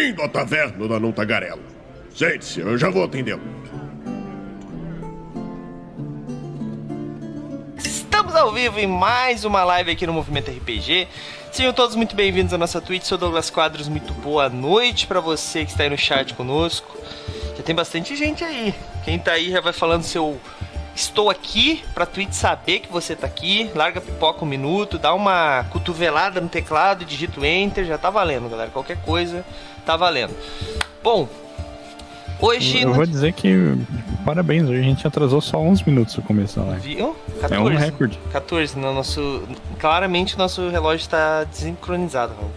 Bem-vindo à taverna da Não Tagarela. Sente-se, eu já vou atendê-lo. Estamos ao vivo em mais uma live aqui no Movimento RPG. Sejam todos muito bem-vindos à nossa Twitch. Sou Douglas Quadros, muito boa noite para você que está aí no chat conosco. Já tem bastante gente aí. Quem tá aí já vai falando seu Estou aqui pra Twitch saber que você tá aqui. Larga a pipoca um minuto, dá uma cotovelada no teclado, digita o Enter, já tá valendo, galera. Qualquer coisa tá valendo. Bom, hoje. Eu vou dizer que parabéns, hoje a gente atrasou só 11 minutos no começo da live. Viu? 14. É um recorde. 14, no nosso. Claramente nosso relógio tá desincronizado, Raul.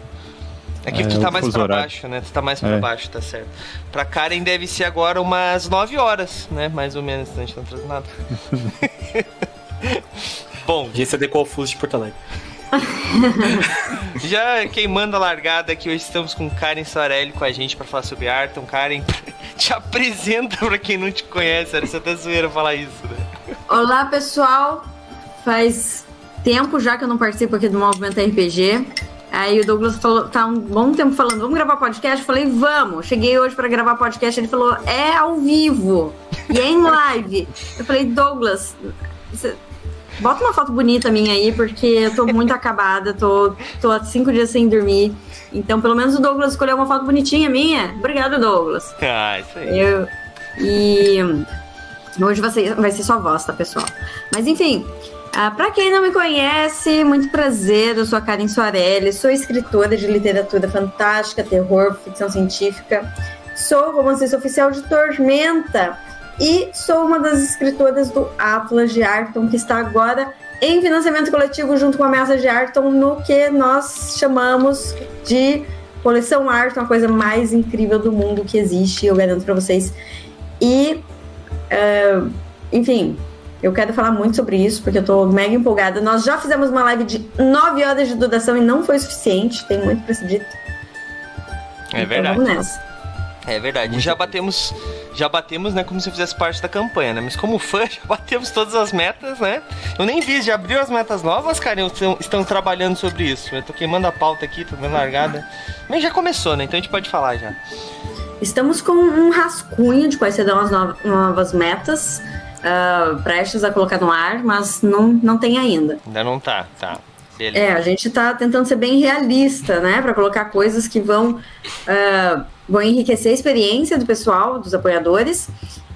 É que É, tu tá mais pra horário. baixo, né? Tu tá mais pra É. baixo, tá certo. Pra Karen deve ser agora umas 9 horas, né? Mais ou menos, a gente não traz nada. Bom, Agência de Confuso de Porto Alegre. já queimando a largada aqui, hoje estamos com Karen Soarelli com a gente pra falar sobre Arton. Karen, te apresenta pra quem não te conhece, era até zoeira falar isso, né? Olá, pessoal. Faz tempo já que eu não participo aqui do Movimento RPG. Aí o Douglas falou, tá um bom tempo falando, vamos gravar podcast? Eu falei, vamos. Cheguei hoje pra gravar podcast, ele falou, é ao vivo e é em live. Eu falei, Douglas, você- bota uma foto bonita minha aí, porque eu tô muito acabada, tô, tô há cinco dias sem dormir. Então, pelo menos o Douglas escolheu uma foto bonitinha minha. Obrigado, Douglas. Ah, isso aí. Eu, e hoje vai ser, vai ser só voz, tá, pessoal? Mas enfim, ah, pra quem não me conhece, muito prazer, eu sou a Karen Soarelli, sou escritora de literatura fantástica, terror, ficção científica, sou romancista oficial de Tormenta e sou uma das escritoras do Atlas de Arton, que está agora em financiamento coletivo junto com a Ameaça de Arton, no que nós chamamos de Coleção Arton, a coisa mais incrível do mundo que existe, eu garanto pra vocês. E, é, enfim, eu quero falar muito sobre isso, porque eu tô mega empolgada. Nós já fizemos uma live de 9 horas de duração e não foi suficiente, tem muito pra ser dito. É Então, verdade. vamos nessa. É verdade. Já batemos, já batemos, né, como se fizesse parte da campanha, né? Mas como fã, já batemos todas as metas, né? Eu nem vi, já abriu as metas novas, cara, estão, estão trabalhando sobre isso. Eu tô queimando a pauta aqui, tô vendo largada. Mas já começou, né? Então a gente pode falar já. Estamos com um rascunho de quais serão as nova- novas metas, ah, prestes a colocar no ar, mas não, não tem ainda. Ainda não tá, tá. Beleza. É, a gente tá tentando ser bem realista, né? Pra colocar coisas que vão, ah, vão enriquecer a experiência do pessoal, dos apoiadores,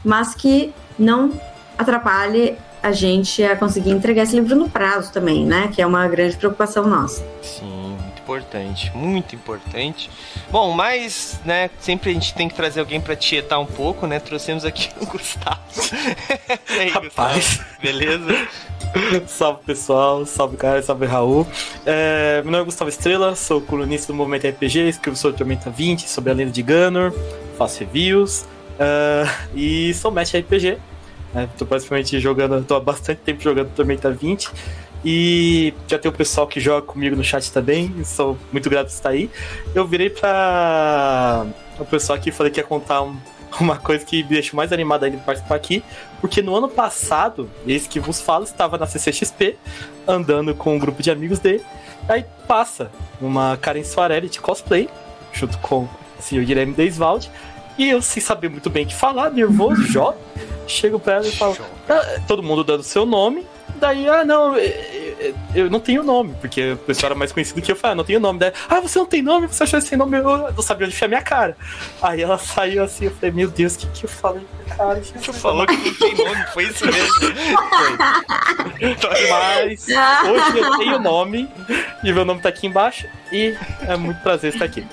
mas que não atrapalhe a gente a conseguir entregar esse livro no prazo também, né? Que é uma grande preocupação nossa. Sim, importante, muito importante. Bom, mas, né, sempre a gente tem que trazer alguém pra tietar um pouco, né? Trouxemos aqui o Gustavo. e aí, Rapaz. Gustavo? Beleza? salve pessoal, salve cara, salve Raul. É, meu nome é Gustavo Estrela, sou colunista do Movimento RPG, escrevo sobre Tormenta 20, sobre a lenda de Gunner, faço reviews é, e sou mestre RPG. né, tô praticamente jogando, tô há bastante tempo jogando Tormenta 20 e já tem o pessoal que joga comigo no chat também, sou muito grato por estar aí. Eu virei pra o pessoal aqui e falei que ia contar um- uma coisa que me deixou mais animado ainda de participar aqui, porque no ano passado, esse que vos falo, estava na CCXP, andando com um grupo de amigos dele, aí passa uma Karen Soarelli de cosplay, junto com o senhor Guilherme Deiswald, e eu, sem saber muito bem o que falar, nervoso, jovem, chego pra ela e falo, "Ah, todo mundo dando seu nome, daí, ah, não, eu, não tenho nome, porque o pessoal era mais conhecido que eu, falei, ah, não tenho nome, daí, ah, você não tem nome, você achou esse nome, eu não sabia onde enfiar minha cara. Aí ela saiu assim, eu falei, meu Deus, o que que eu falei, cara? Tu falou que não tem nome, foi isso mesmo. Foi. Mas hoje eu tenho nome e meu nome tá aqui embaixo e é muito prazer estar aqui.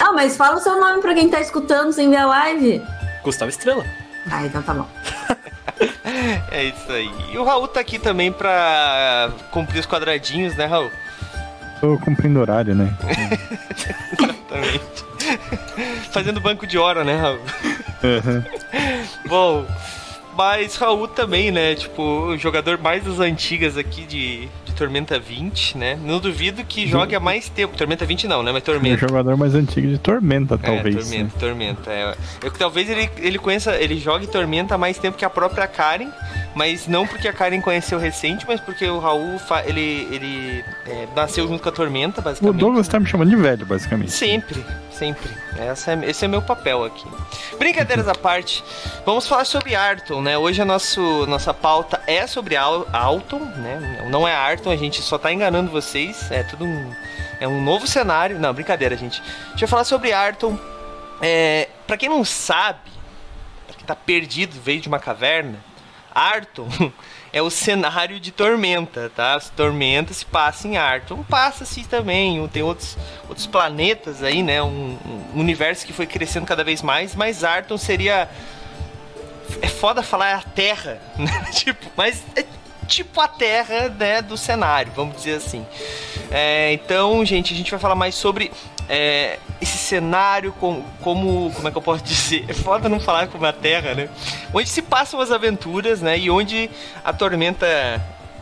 Ah, mas fala o seu nome pra quem tá escutando sem ver a live. Gustavo Estrela. Ah, então tá bom. É isso aí. E o Raul tá aqui também pra cumprir os quadradinhos, né, Raul? Tô cumprindo horário, né? Exatamente. Fazendo banco de hora, né, Raul? Uhum. Bom, mas Raul também, né? Tipo, o jogador mais das antigas aqui de, de Tormenta 20, né? Não duvido que jogue há mais tempo. Tormenta 20 não, né? Mas O Tormenta. jogador mais antigo de Tormenta, É, talvez. né? Tormenta, Tormenta. É. Eu, talvez ele, ele conheça, ele jogue Tormenta há mais tempo que a própria Karen, mas não porque a Karen conheceu recente, mas porque o Raul, ele, ele é, nasceu junto com a Tormenta, basicamente. O Douglas tá me chamando de velho, basicamente. Sempre, sempre. Essa é, esse é meu papel aqui. Brincadeiras à parte, vamos falar sobre Arton, né? Hoje a nosso, nossa pauta é sobre Al Alton, né? Não é Arton, a gente só tá enganando vocês, é tudo um... É um novo cenário. Não, brincadeira, gente. A gente vai falar sobre Arton. É, para quem não sabe, pra quem tá perdido, veio de uma caverna, Arton é o cenário de Tormenta, tá? Tormenta se passa em Arton. Passa-se também, tem outros, outros planetas aí, né? Um, um, universo que foi crescendo cada vez mais, mas Arton seria. É foda falar a Terra, né? tipo, mas é tipo a Terra, né, do cenário, vamos dizer assim. É, então, gente, a gente vai falar mais sobre é, esse cenário, com, como. Como é que eu posso dizer? É foda não falar como a Terra, né? Onde se passam as aventuras, né? E onde a tormenta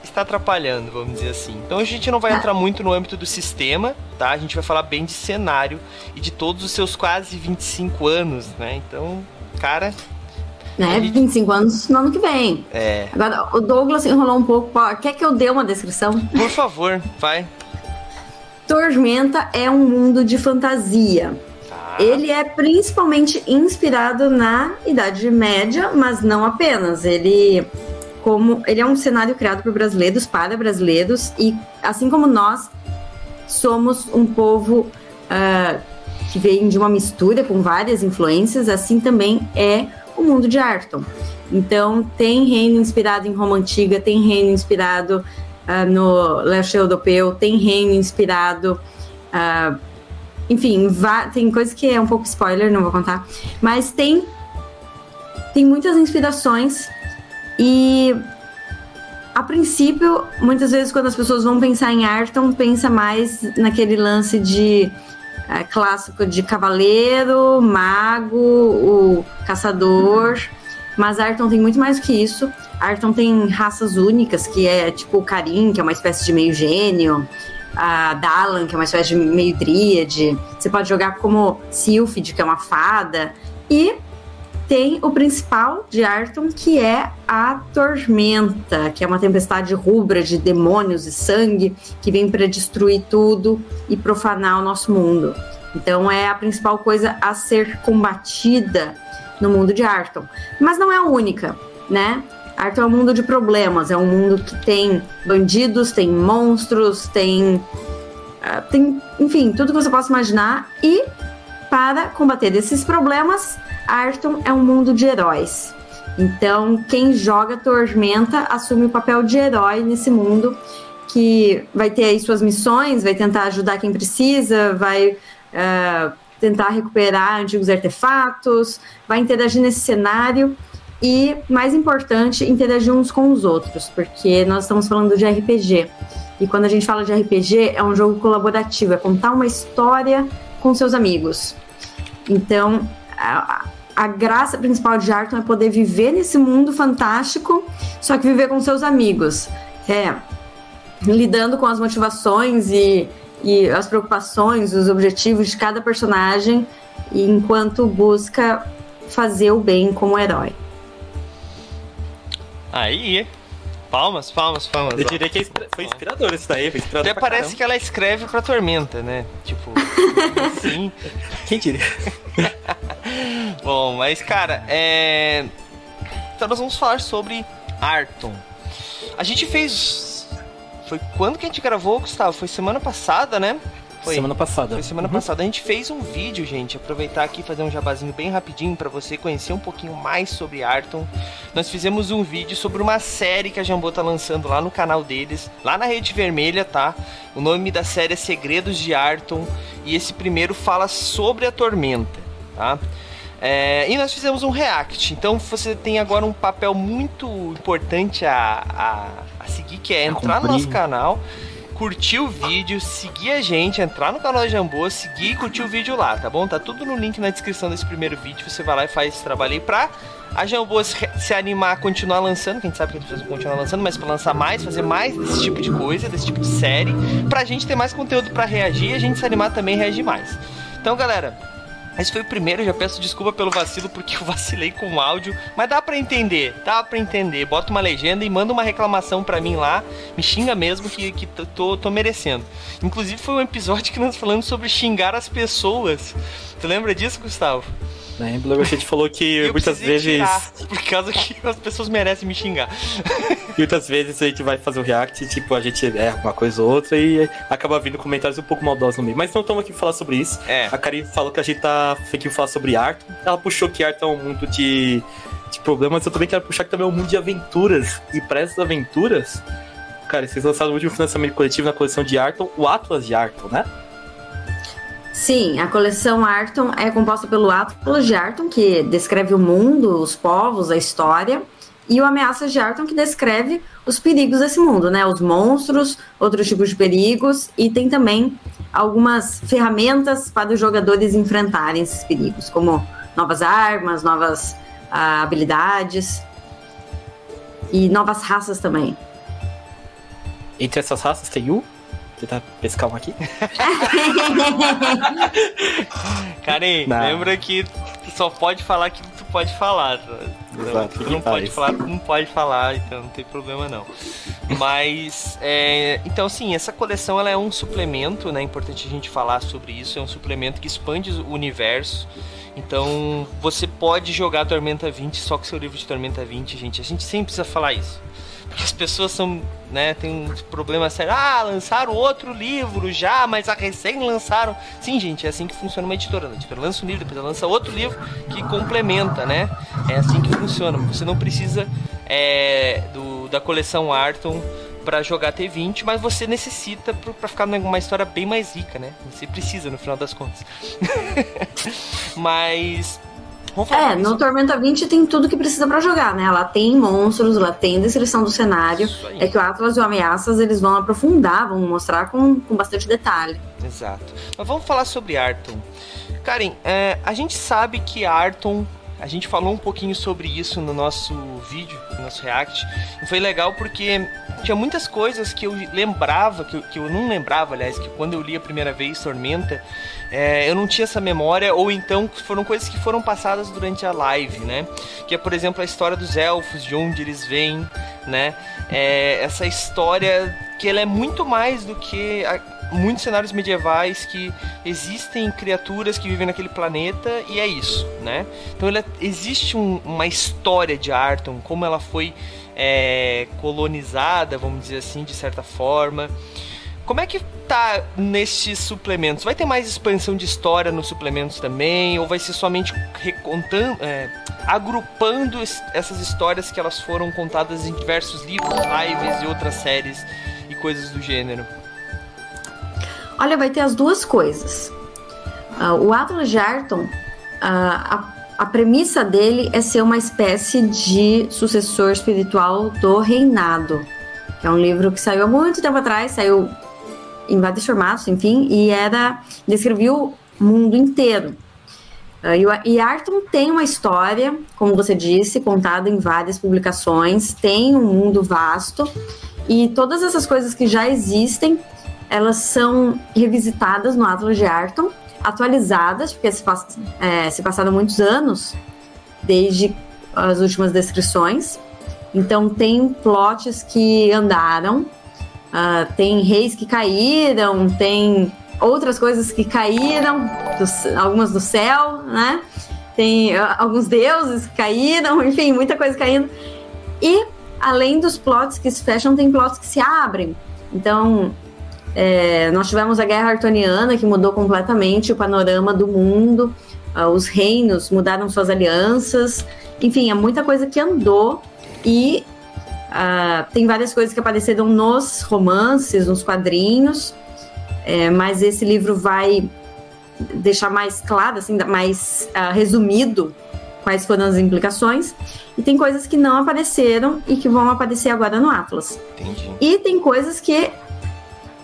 está atrapalhando, vamos dizer assim. Então a gente não vai entrar muito no âmbito do sistema, tá? A gente vai falar bem de cenário e de todos os seus quase 25 anos, né? Então, cara. Né, 25 anos no ano que vem. É. Agora, o Douglas enrolou um pouco. Quer que eu dê uma descrição? Por favor, vai. Tormenta é um mundo de fantasia. Tá. Ele é principalmente inspirado na Idade Média, mas não apenas. Ele como ele é um cenário criado por brasileiros para brasileiros e assim como nós somos um povo uh, que vem de uma mistura com várias influências, assim também é o mundo de Arton. Então tem reino inspirado em Roma antiga, tem reino inspirado uh, no leste europeu, tem reino inspirado. Uh, enfim, tem coisa que é um pouco spoiler, não vou contar. Mas tem, tem muitas inspirações e a princípio, muitas vezes quando as pessoas vão pensar em Arton, pensa mais naquele lance de é, clássico de cavaleiro, mago, o caçador. Mas Arton tem muito mais do que isso. Arton tem raças únicas, que é tipo o Karim, que é uma espécie de meio gênio, a Dalan, que é uma espécie de meio dríade. Você pode jogar como Sylphid, que é uma fada. E tem o principal de Arton, que é a Tormenta, que é uma tempestade rubra de demônios e sangue que vem para destruir tudo e profanar o nosso mundo. Então é a principal coisa a ser combatida no mundo de Arton. Mas não é a única, né? Arthur é um mundo de problemas, é um mundo que tem bandidos, tem monstros, tem. Uh, tem, enfim, tudo que você possa imaginar. E para combater esses problemas, Arton é um mundo de heróis. Então, quem joga Tormenta assume o papel de herói nesse mundo, que vai ter aí suas missões, vai tentar ajudar quem precisa, vai uh, tentar recuperar antigos artefatos, vai interagir nesse cenário e, mais importante, interagir uns com os outros, porque nós estamos falando de RPG. E quando a gente fala de RPG, é um jogo colaborativo, é contar uma história com seus amigos. Então, a, a graça principal de Arton é poder viver nesse mundo fantástico, só que viver com seus amigos. É, lidando com as motivações e, e as preocupações, os objetivos de cada personagem, enquanto busca fazer o bem como herói. Aí, palmas, palmas, palmas. Eu diria que foi inspirador isso daí, foi inspirador Até parece caramba. que ela escreve pra Tormenta, né? Tipo, assim. Quem diria? Bom, mas cara, é. Então nós vamos falar sobre Arton. A gente fez. Foi quando que a gente gravou, Gustavo? Foi semana passada, né? Foi. Semana passada. Foi semana uhum. passada. A gente fez um vídeo, gente. Aproveitar aqui e fazer um jabazinho bem rapidinho para você conhecer um pouquinho mais sobre Arton. Nós fizemos um vídeo sobre uma série que a Jambô tá lançando lá no canal deles, lá na Rede Vermelha, tá? O nome da série é Segredos de Arton. E esse primeiro fala sobre a Tormenta, tá? É, e nós fizemos um react. Então você tem agora um papel muito importante a, a, a seguir, que é entrar no nosso canal curtir o vídeo, seguir a gente, entrar no canal Jambô, seguir e curtir o vídeo lá, tá bom? Tá tudo no link na descrição desse primeiro vídeo. Você vai lá e faz esse trabalho aí pra a Jambô se, animar a continuar lançando, que a gente sabe que a gente continuar lançando, mas pra lançar mais, fazer mais desse tipo de coisa, desse tipo de série, pra gente ter mais conteúdo pra reagir e a gente se animar também e reagir mais. Então, galera, Esse foi o primeiro, já peço desculpa pelo vacilo, porque eu vacilei com o áudio. Mas dá pra entender, dá pra entender. Bota uma legenda e manda uma reclamação pra mim lá. Me xinga mesmo que, que tô, tô merecendo. Inclusive foi um episódio que nós falamos sobre xingar as pessoas. Tu lembra disso, Gustavo? Lembro, a gente falou que muitas vezes. Tirar, por causa que as pessoas merecem me xingar. muitas vezes a gente vai fazer o react, tipo, a gente erra uma coisa ou outra e acaba vindo comentários um pouco maldosos no meio. Mas não estamos aqui pra falar sobre isso. É. A Karin falou que a gente tá aqui pra falar sobre Arthur. Ela puxou que Arthur é um mundo de, de problemas. Eu também quero puxar que também é um mundo de aventuras. E para essas aventuras, cara, vocês lançaram o último financiamento coletivo na coleção de Arthur, o Atlas de Arthur, né? Sim, a coleção Arton é composta pelo Atlas de Arton, que descreve o mundo, os povos, a história, e o Ameaças de Arton, que descreve os perigos desse mundo, né? Os monstros, outros tipos de perigos, e tem também algumas ferramentas para os jogadores enfrentarem esses perigos, como novas armas, novas ah, habilidades e novas raças também. Entre essas raças tem o tentar pescar uma aqui. Karen, não. lembra que tu só pode falar aquilo que tu pode falar. Tá? Exato, tu não pode falar, tu não pode falar, então não tem problema não. Mas, é, então sim, essa coleção ela é um suplemento, né? É importante a gente falar sobre isso. É um suplemento que expande o universo. Então, você pode jogar Tormenta 20 só com seu livro de Tormenta 20, gente. A gente sempre precisa falar isso. As pessoas são, né, tem um problema sério. Ah, lançaram outro livro já, mas a recém lançaram. Sim, gente, é assim que funciona uma editora. A editora lança um livro, depois ela lança outro livro que complementa, né? É assim que funciona. Você não precisa é, do, da coleção Arton para jogar T20, mas você necessita para ficar numa história bem mais rica, né? Você precisa no final das contas. mas é, no Tormenta 20 tem tudo que precisa para jogar, né? Ela tem monstros, ela tem descrição do cenário. É que o Atlas e o Ameaças eles vão aprofundar, vão mostrar com, com bastante detalhe. Exato. Mas vamos falar sobre Arton. Karen, é, a gente sabe que Arton a gente falou um pouquinho sobre isso no nosso vídeo, no nosso react. E foi legal porque tinha muitas coisas que eu lembrava, que eu, que eu não lembrava, aliás, que quando eu li a primeira vez Tormenta, é, eu não tinha essa memória, ou então foram coisas que foram passadas durante a live, né? Que é, por exemplo, a história dos elfos, de onde eles vêm, né? É, essa história que ela é muito mais do que muitos cenários medievais que existem criaturas que vivem naquele planeta e é isso, né? Então ela, existe um, uma história de Arton, como ela foi é, colonizada, vamos dizer assim, de certa forma. Como é que tá nestes suplementos? Vai ter mais expansão de história nos suplementos também? Ou vai ser somente recontando, é, agrupando essas histórias que elas foram contadas em diversos livros, lives e outras séries e coisas do gênero? Olha, vai ter as duas coisas. Uh, o Atlas de uh, a, a premissa dele é ser uma espécie de sucessor espiritual do Reinado, que é um livro que saiu há muito tempo atrás, saiu em vários formatos, enfim, e era descrevia o mundo inteiro. Uh, e, e Arton tem uma história, como você disse, contada em várias publicações, tem um mundo vasto, e todas essas coisas que já existem elas são revisitadas no Atlas de Arton, atualizadas, porque se, pass é, se passaram muitos anos desde as últimas descrições. Então tem plots que andaram, uh, tem reis que caíram, tem outras coisas que caíram, do, algumas do céu, né? Tem uh, alguns deuses que caíram, enfim, muita coisa caindo. E além dos plots que se fecham, tem plots que se abrem. Então, é, nós tivemos a Guerra Artoniana, que mudou completamente o panorama do mundo, uh, os reinos mudaram suas alianças, enfim, é muita coisa que andou e uh, tem várias coisas que apareceram nos romances, nos quadrinhos, é, mas esse livro vai deixar mais claro, assim, mais uh, resumido quais foram as implicações. E tem coisas que não apareceram e que vão aparecer agora no Atlas. Entendi. E tem coisas que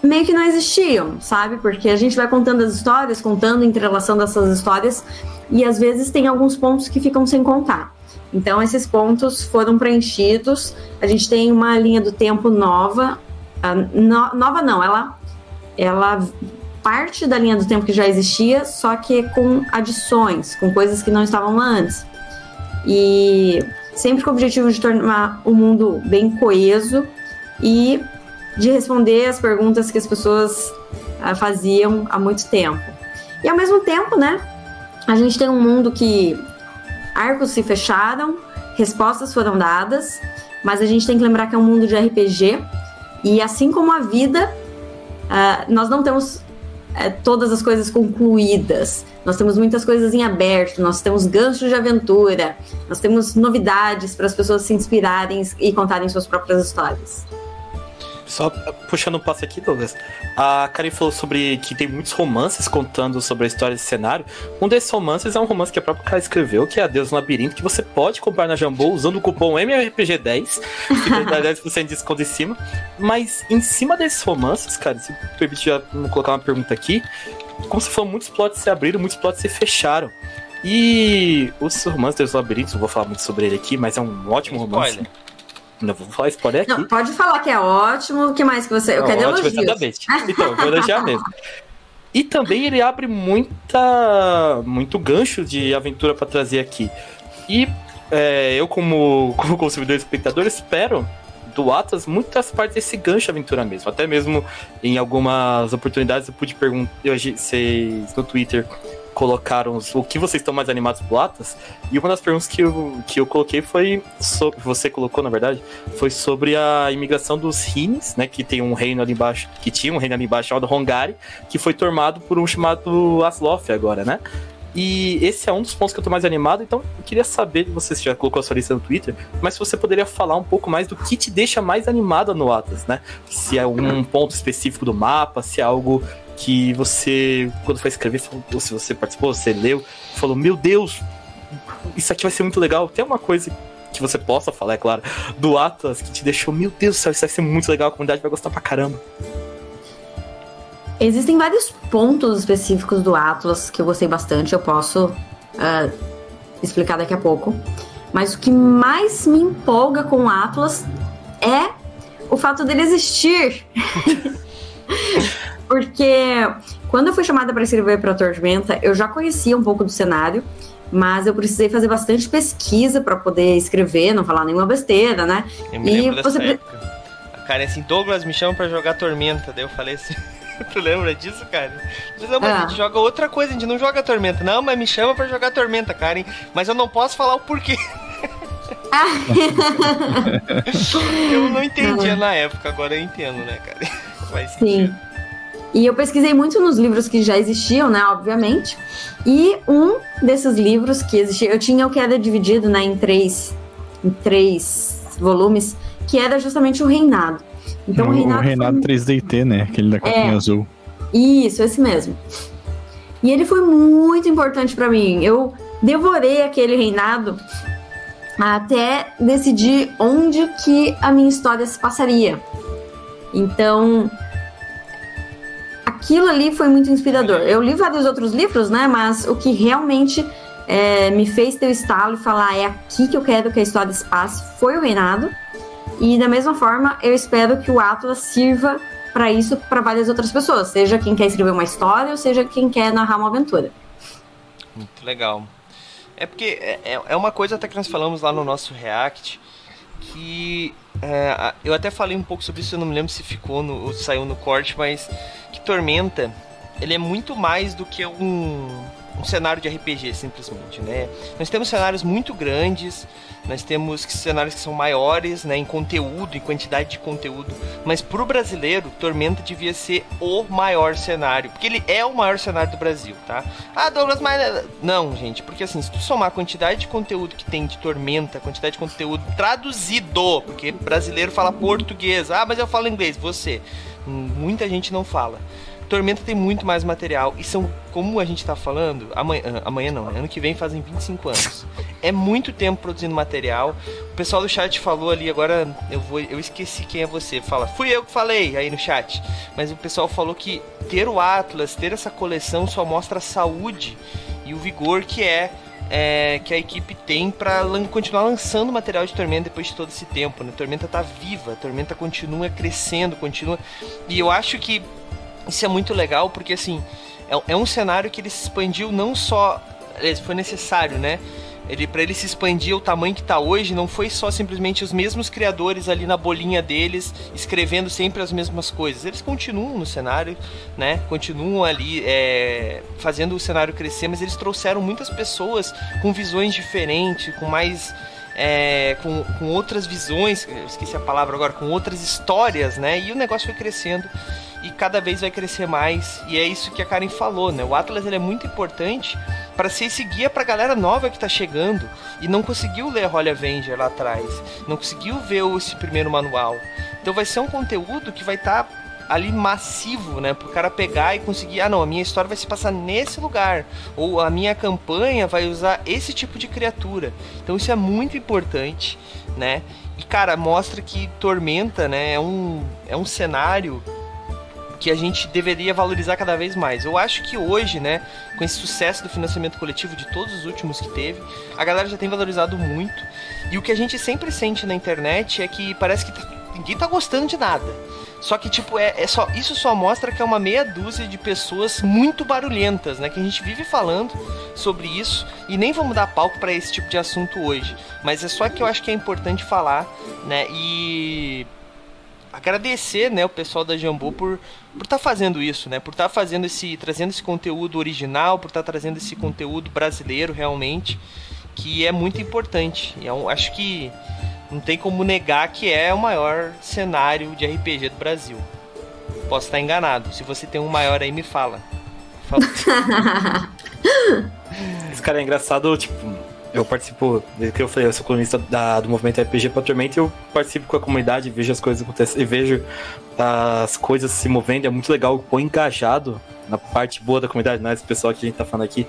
meio que não existiam, sabe? Porque a gente vai contando as histórias, contando, entrelaçando essas histórias, e às vezes tem alguns pontos que ficam sem contar. Então, esses pontos foram preenchidos. A gente tem uma linha do tempo nova. Uh, no, nova não, ela, ela parte da linha do tempo que já existia, só que com adições, com coisas que não estavam lá antes. E sempre com o objetivo de tornar o mundo bem coeso e de responder as perguntas que as pessoas uh, faziam há muito tempo. E ao mesmo tempo, né, a gente tem um mundo que arcos se fecharam, respostas foram dadas, mas a gente tem que lembrar que é um mundo de RPG e assim como a vida, uh, nós não temos uh, todas as coisas concluídas. Nós temos muitas coisas em aberto, nós temos ganchos de aventura, nós temos novidades para as pessoas se inspirarem e contarem suas próprias histórias. Só puxando um passo aqui, Douglas. A Karen falou sobre que tem muitos romances contando sobre a história desse cenário. Um desses romances é um romance que a própria Karen escreveu, que é A Deus no Labirinto, que você pode comprar na Jambô usando o cupom MRPG10, que tem 10% de desconto em cima. Mas em cima desses romances, cara, se permite já colocar uma pergunta aqui, como se falou, muitos plots se abriram, muitos plots se fecharam. E os romances dos labirintos, não vou falar muito sobre ele aqui, mas é um ótimo romance. Spoiler. Não vou falar spoiler aqui. Não, pode falar que é ótimo. O que mais que você. Eu quero elogios. exatamente. Então, vou elogiar mesmo. E também ele abre muita, muito gancho de aventura para trazer aqui. E é, eu, como, como consumidor e espectador, espero do Atlas muitas partes desse gancho aventura mesmo. Até mesmo em algumas oportunidades eu pude perguntar vocês no Twitter colocaram o que vocês estão mais animados pro Atlas. E uma das perguntas que eu, que eu coloquei foi sobre. Você colocou, na verdade, foi sobre a imigração dos Rines, né? Que tem um reino ali embaixo. Que tinha um reino ali embaixo chamado Hongari, que foi tomado por um chamado Asloff agora, né? E esse é um dos pontos que eu tô mais animado, então eu queria saber, você já colocou a sua lista no Twitter, mas se você poderia falar um pouco mais do que te deixa mais animado no Atlas, né? Se é um ponto específico do mapa, se é algo que você, quando foi escrever, falou, se você participou, você leu, falou: Meu Deus, isso aqui vai ser muito legal. Tem uma coisa que você possa falar, é claro, do Atlas que te deixou: Meu Deus do céu, isso vai ser muito legal, a comunidade vai gostar pra caramba. Existem vários pontos específicos do Atlas que eu gostei bastante, eu posso uh, explicar daqui a pouco. Mas o que mais me empolga com o Atlas é o fato dele existir. Porque quando eu fui chamada para escrever para Tormenta, eu já conhecia um pouco do cenário, mas eu precisei fazer bastante pesquisa para poder escrever, não falar nenhuma besteira, né? Eu me e você época. A cara assim, Douglas me chama para jogar Tormenta, daí eu falei assim. tu lembra disso, cara? Não, mas ah. a gente joga outra coisa, a gente não joga Tormenta. Não, mas me chama para jogar Tormenta, Karen. Mas eu não posso falar o porquê. Ah. eu não entendia na época, agora eu entendo, né, cara? Faz sentido. E eu pesquisei muito nos livros que já existiam, né, obviamente. E um desses livros que existia, eu tinha o que era dividido, né, em três, em três volumes, que era justamente o Reinado. Então, o, o Reinado, o Reinado foi... 3DT, né, aquele da capinha é, azul. Isso, esse mesmo. E ele foi muito importante para mim. Eu devorei aquele Reinado até decidir onde que a minha história se passaria. Então, aquilo ali foi muito inspirador. Eu li vários outros livros, né? Mas o que realmente é, me fez ter o estalo e falar é aqui que eu quero que a história se passe foi o Reinado. E da mesma forma, eu espero que o Atlas sirva para isso para várias outras pessoas, seja quem quer escrever uma história ou seja quem quer narrar uma aventura. Muito legal. É porque é, é, é uma coisa até que nós falamos lá no nosso React que é, eu até falei um pouco sobre isso, eu não me lembro se ficou no, ou saiu no corte, mas que Tormenta ele é muito mais do que um, um cenário de RPG, simplesmente, né? Nós temos cenários muito grandes, nós temos cenários que são maiores, né, em conteúdo, em quantidade de conteúdo, mas pro brasileiro, Tormenta devia ser o maior cenário, porque ele é o maior cenário do Brasil, tá? Ah, Douglas, mas não, gente, porque assim, se tu somar a quantidade de conteúdo que tem de Tormenta, a quantidade de conteúdo traduzido, porque brasileiro fala português, ah, mas eu falo inglês, você, muita gente não fala. Tormenta tem muito mais material e são, como a gente tá falando, amanhã, ah, amanhã não, ano que vem fazem 25 anos. É muito tempo produzindo material. O pessoal do chat falou ali, agora eu vou, eu esqueci quem é você. Fala, fui eu que falei aí no chat. Mas o pessoal falou que ter o Atlas, ter essa coleção só mostra a saúde e o vigor que é é, que a equipe tem para lan continuar lançando material de Tormenta depois de todo esse tempo. Né? Tormenta tá viva, Tormenta continua crescendo, continua. E eu acho que isso é muito legal porque assim é, é um cenário que ele se expandiu não só foi necessário, né? Ele para ele se expandir o tamanho que está hoje, não foi só simplesmente os mesmos criadores ali na bolinha deles escrevendo sempre as mesmas coisas. Eles continuam no cenário, né? Continuam ali é, fazendo o cenário crescer, mas eles trouxeram muitas pessoas com visões diferentes, com mais é, com, com outras visões, esqueci a palavra agora, com outras histórias, né? E o negócio foi crescendo e cada vez vai crescer mais. E é isso que a Karen falou, né? O Atlas ele é muito importante para ser esse guia para a galera nova que está chegando e não conseguiu ler Holy Avenger lá atrás, não conseguiu ver esse primeiro manual. Então vai ser um conteúdo que vai estar tá ali massivo, né? Pro cara pegar e conseguir, ah não, a minha história vai se passar nesse lugar, ou a minha campanha vai usar esse tipo de criatura. Então isso é muito importante, né? E cara, mostra que Tormenta, né, é um, é um cenário que a gente deveria valorizar cada vez mais. Eu acho que hoje, né, com esse sucesso do financiamento coletivo de todos os últimos que teve, a galera já tem valorizado muito. E o que a gente sempre sente na internet é que parece que tá, ninguém tá gostando de nada. Só que, tipo, é, é, só, isso só mostra que é uma meia dúzia de pessoas muito barulhentas, né? Que a gente vive falando sobre isso e nem vamos dar palco para esse tipo de assunto hoje. Mas é só que eu acho que é importante falar, né? E agradecer, né, o pessoal da Jambu por por estar tá fazendo isso, né? Por estar tá fazendo esse trazendo esse conteúdo original, por estar tá trazendo esse conteúdo brasileiro realmente, que é muito importante. E é acho que não tem como negar que é o maior cenário de RPG do Brasil. Posso estar enganado. Se você tem um maior aí, me fala. Esse cara é engraçado, tipo, eu participo, desde que eu falei, eu sou colunista da, do movimento RPG Tormenta, eu participo com a comunidade, vejo as coisas acontecerem, e vejo as coisas se movendo, é muito legal, o quão engajado na parte boa da comunidade, né? Esse pessoal que a gente tá falando aqui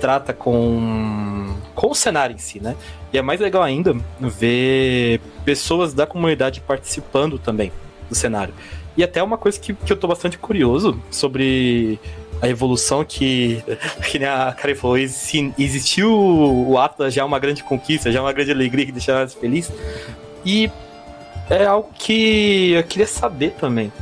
trata com, com o cenário em si, né? E é mais legal ainda ver pessoas da comunidade participando também do cenário. E até uma coisa que, que eu tô bastante curioso sobre a evolução que, que nem a Karen falou, existiu o Atlas já é uma grande conquista, já é uma grande alegria que deixa nós feliz. E é algo que eu queria saber também.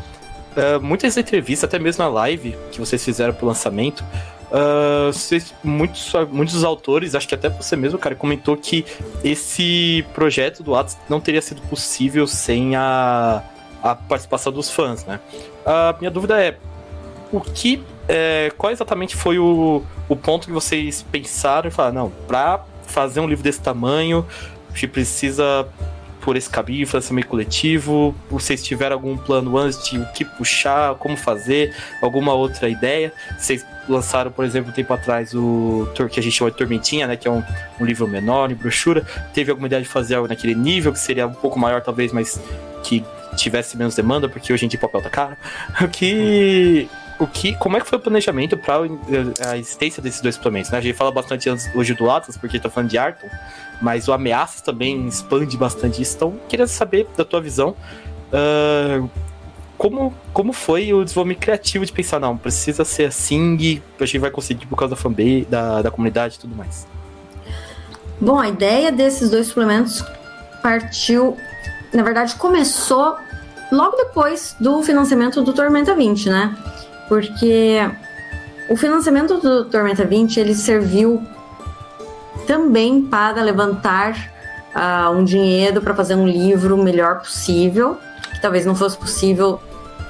Uh, muitas entrevistas, até mesmo na live que vocês fizeram pro lançamento, uh, vocês, muitos, muitos dos autores, acho que até você mesmo, cara, comentou que esse projeto do Atlas não teria sido possível sem a, a participação dos fãs, né? A minha dúvida é, o que é, qual exatamente foi o, o ponto que vocês pensaram e falaram, não, pra fazer um livro desse tamanho, a gente precisa por esse caminho, financiamento coletivo? Vocês tiveram algum plano antes de o que puxar, como fazer, alguma outra ideia? Vocês lançaram, por exemplo, um tempo atrás o que a gente chama de Tormentinha, né? Que é um, um livro menor, em brochura. Teve alguma ideia de fazer algo naquele nível, que seria um pouco maior, talvez, mas que tivesse menos demanda, porque hoje em dia papel tá caro. Que o que, como é que foi o planejamento para a existência desses dois suplementos? Né? A gente fala bastante hoje do Atlas, porque tá falando de Arton, mas o Ameaças também expande bastante isso. Então, queria saber da tua visão. Uh, como, como foi o desenvolvimento criativo de pensar, não, precisa ser assim a gente vai conseguir por causa da fanbase, da, da comunidade e tudo mais? Bom, a ideia desses dois suplementos partiu, na verdade, começou logo depois do financiamento do Tormenta 20, né? Porque o financiamento do Tormenta 20 ele serviu também para levantar uh, um dinheiro para fazer um livro melhor possível, que talvez não fosse possível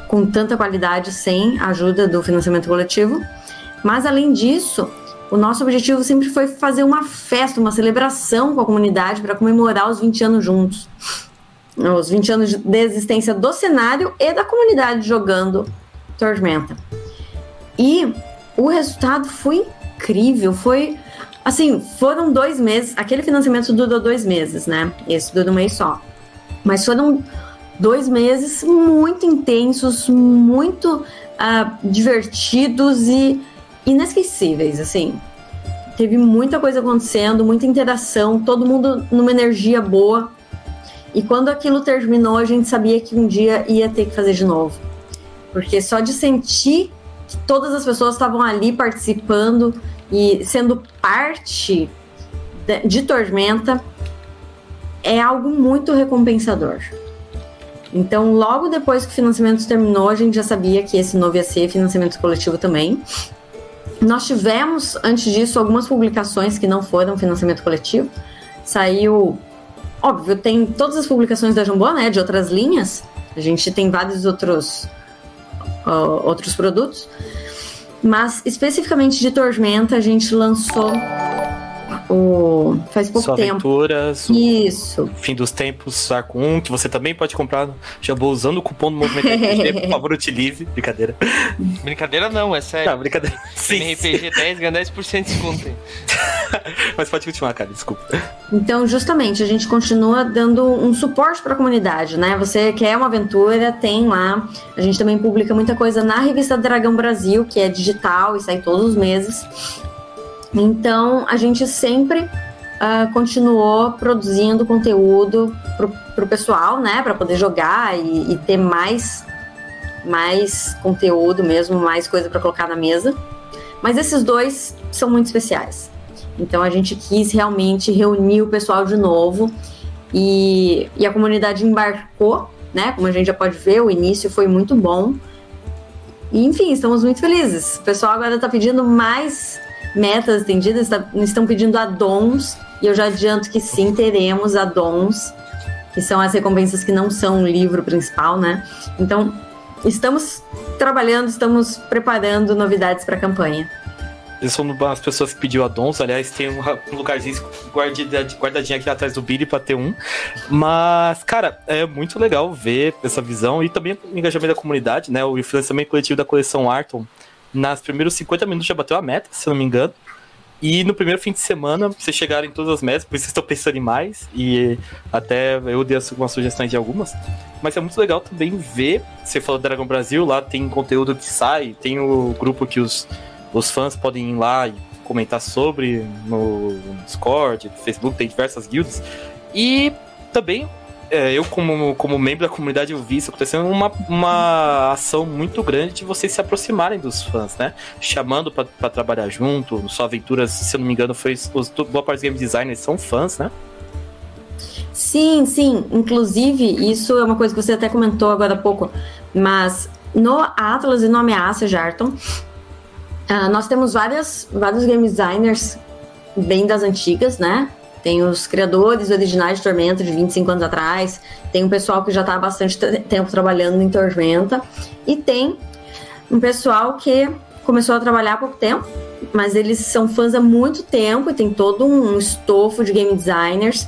com tanta qualidade sem a ajuda do financiamento coletivo. Mas além disso, o nosso objetivo sempre foi fazer uma festa, uma celebração com a comunidade para comemorar os 20 anos juntos. Os 20 anos de existência do cenário e da comunidade jogando Tormenta. E o resultado foi incrível, foi assim, foram dois meses, aquele financiamento durou dois meses, né? Esse durou um mês só. Mas foram dois meses muito intensos, muito uh, divertidos e inesquecíveis, assim. Teve muita coisa acontecendo, muita interação, todo mundo numa energia boa. E quando aquilo terminou, a gente sabia que um dia ia ter que fazer de novo. Porque só de sentir que todas as pessoas estavam ali participando e sendo parte de, de Tormenta é algo muito recompensador. Então, logo depois que o financiamento terminou, a gente já sabia que esse novo ia ser financiamento coletivo também. Nós tivemos, antes disso, algumas publicações que não foram financiamento coletivo. Saiu, óbvio, tem todas as publicações da Jambô, né, de outras linhas. A gente tem vários outros, uh, outros produtos. Mas, especificamente de Tormenta, a gente lançou o faz pouco Sua tempo. Aventuras, o Isso. Fim dos Tempos, Arco 1, que você também pode comprar no Jambô usando o cupom do Movimento RPG. Por favor, utilize. Brincadeira. Brincadeira não, é sério. Não, brincadeira. Sim. RPG 10 ganha 10% de desconto. Mas pode continuar, cara, desculpa. Então, justamente, a gente continua dando um suporte para a comunidade, né? Você quer uma aventura, tem lá. A gente também publica muita coisa na revista Dragão Brasil, que é digital e sai todos os meses. Então, a gente sempre ah, continuou produzindo conteúdo pro, pro pessoal, né? Para poder jogar e, e ter mais, mais conteúdo mesmo, mais coisa para colocar na mesa. Mas esses dois são muito especiais. Então a gente quis realmente reunir o pessoal de novo e, e a comunidade embarcou, né? Como a gente já pode ver, o início foi muito bom. E, enfim, estamos muito felizes. O pessoal agora está pedindo mais metas estendidas, tá- estão pedindo addons, e eu já adianto que sim, teremos addons, que são as recompensas que não são o livro principal, né? Então, estamos trabalhando, estamos preparando novidades para a campanha. Eles são as pessoas que pediu addons. Aliás, tem um lugarzinho guardadinho, aqui atrás do Billy pra ter um. Mas, cara, é muito legal ver essa visão e também o engajamento da comunidade, né? O financiamento coletivo da coleção Arton. Nas primeiros 50 minutos já bateu a meta, se eu não me engano. E no primeiro fim de semana, vocês chegaram em todas as metas, por isso vocês estão pensando em mais. E até eu dei algumas sugestões de algumas. Mas é muito legal também ver. Você falou do Dragão Brasil, lá tem conteúdo que sai, tem o grupo que os, os fãs podem ir lá e comentar sobre no Discord, no Facebook, tem diversas guildas. E também, é, eu como, como membro da comunidade, eu vi isso acontecendo, uma, uma ação muito grande de vocês se aproximarem dos fãs, né? Chamando pra trabalhar junto, no Só Aventuras, se eu não me engano, foi os, boa parte dos game designers são fãs, né? Sim, sim. Inclusive, isso é uma coisa que você até comentou agora há pouco, mas no Atlas e no Ameaça Jarton, ah, nós temos várias, vários game designers bem das antigas, né? Tem os criadores originais de Tormenta de 25 anos atrás, tem um pessoal que já está há bastante te- tempo trabalhando em Tormenta, e tem um pessoal que começou a trabalhar há pouco tempo, mas eles são fãs há muito tempo e tem todo um estofo de game designers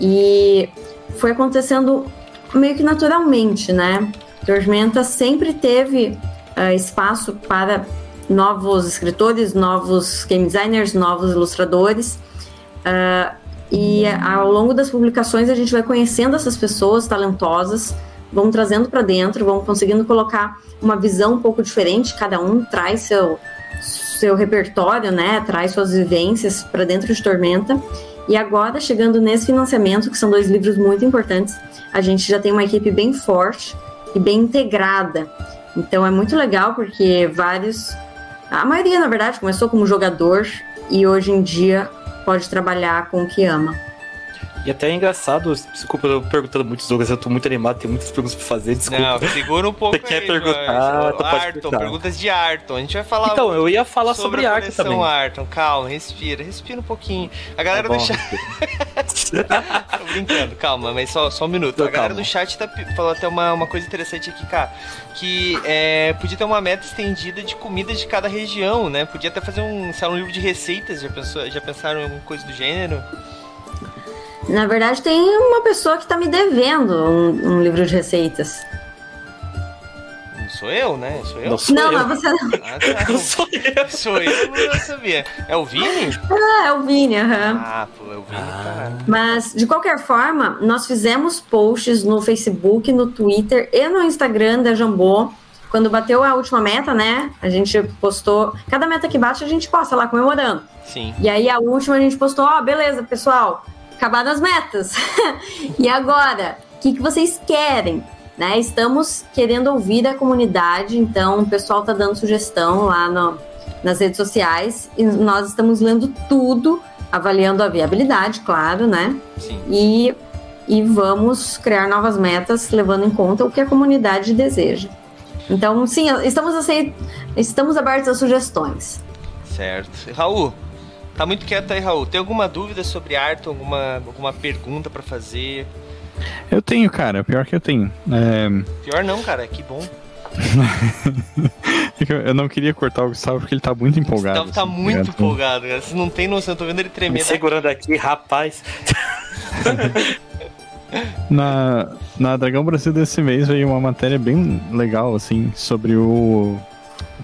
e foi acontecendo meio que naturalmente, né? Tormenta sempre teve ah, espaço para novos escritores, novos game designers, novos ilustradores. Ah, e ao longo das publicações a gente vai conhecendo essas pessoas talentosas, vão trazendo para dentro, vão conseguindo colocar uma visão um pouco diferente, cada um traz seu seu repertório, né? Traz suas vivências para dentro de Tormenta. E agora, chegando nesse financiamento, que são dois livros muito importantes, a gente já tem uma equipe bem forte e bem integrada. Então é muito legal porque vários. A maioria, na verdade, começou como jogador e hoje em dia pode trabalhar com o que ama. E até é engraçado, desculpa eu perguntando muitos Douglas, eu tô muito animado, tem muitas perguntas pra fazer, desculpa. Não, segura um pouco Você quer aí, perguntar, Jorge. tu pode Arton, perguntar. perguntas de Arton. A gente vai falar Então, eu ia falar sobre, a arte coleção também. Arton. Calma, respira, respira um pouquinho. A Tá galera bom. do chat... Tô brincando, calma, mas só, só um minuto. Tô a galera calmo. do chat tá, falou até uma, uma coisa interessante aqui, cara. Que é, podia ter uma meta estendida de comidas de cada região, né? Podia até fazer um, sei lá, um livro de receitas. Já, pensou, já pensaram em alguma coisa do gênero? Na verdade, tem uma pessoa que está me devendo um, um livro de receitas. Não sou eu, né? Sou eu? Não sou não, eu. mas você não. Ah, tá. Não sou eu. Sou eu, eu não sabia. É o Vini? Ah, é o Vini, aham. Ah, pô, é o Vini, cara. Mas, de qualquer forma, nós fizemos posts no Facebook, no Twitter e no Instagram da Jambô. Quando bateu a última meta, né? A gente postou. Cada meta que bate, a gente posta lá comemorando. Sim. E aí, a última, a gente postou: Ó, beleza, pessoal, acabaram as metas. e agora? O que, que vocês querem? Né? Estamos querendo ouvir a comunidade, então o pessoal tá dando sugestão lá no- nas redes sociais e nós estamos lendo tudo, avaliando a viabilidade, claro, né? Sim. E, e vamos criar novas metas levando em conta o que a comunidade deseja. Então, sim, estamos, aceit... estamos abertos a sugestões. Certo. Raul, tá muito quieto aí, Raul. Tem alguma dúvida sobre Arton? Alguma, alguma pergunta para fazer? Eu tenho, cara. Pior que eu tenho. É... Pior não, cara. Que bom. eu não queria cortar o Gustavo porque ele tá muito empolgado. O Gustavo tá assim, muito tá empolgado, cara. Você não tem noção, eu tô vendo ele tremer. Me segurando aqui, rapaz. na, na Dragão Brasil desse mês veio uma matéria bem legal, assim, sobre o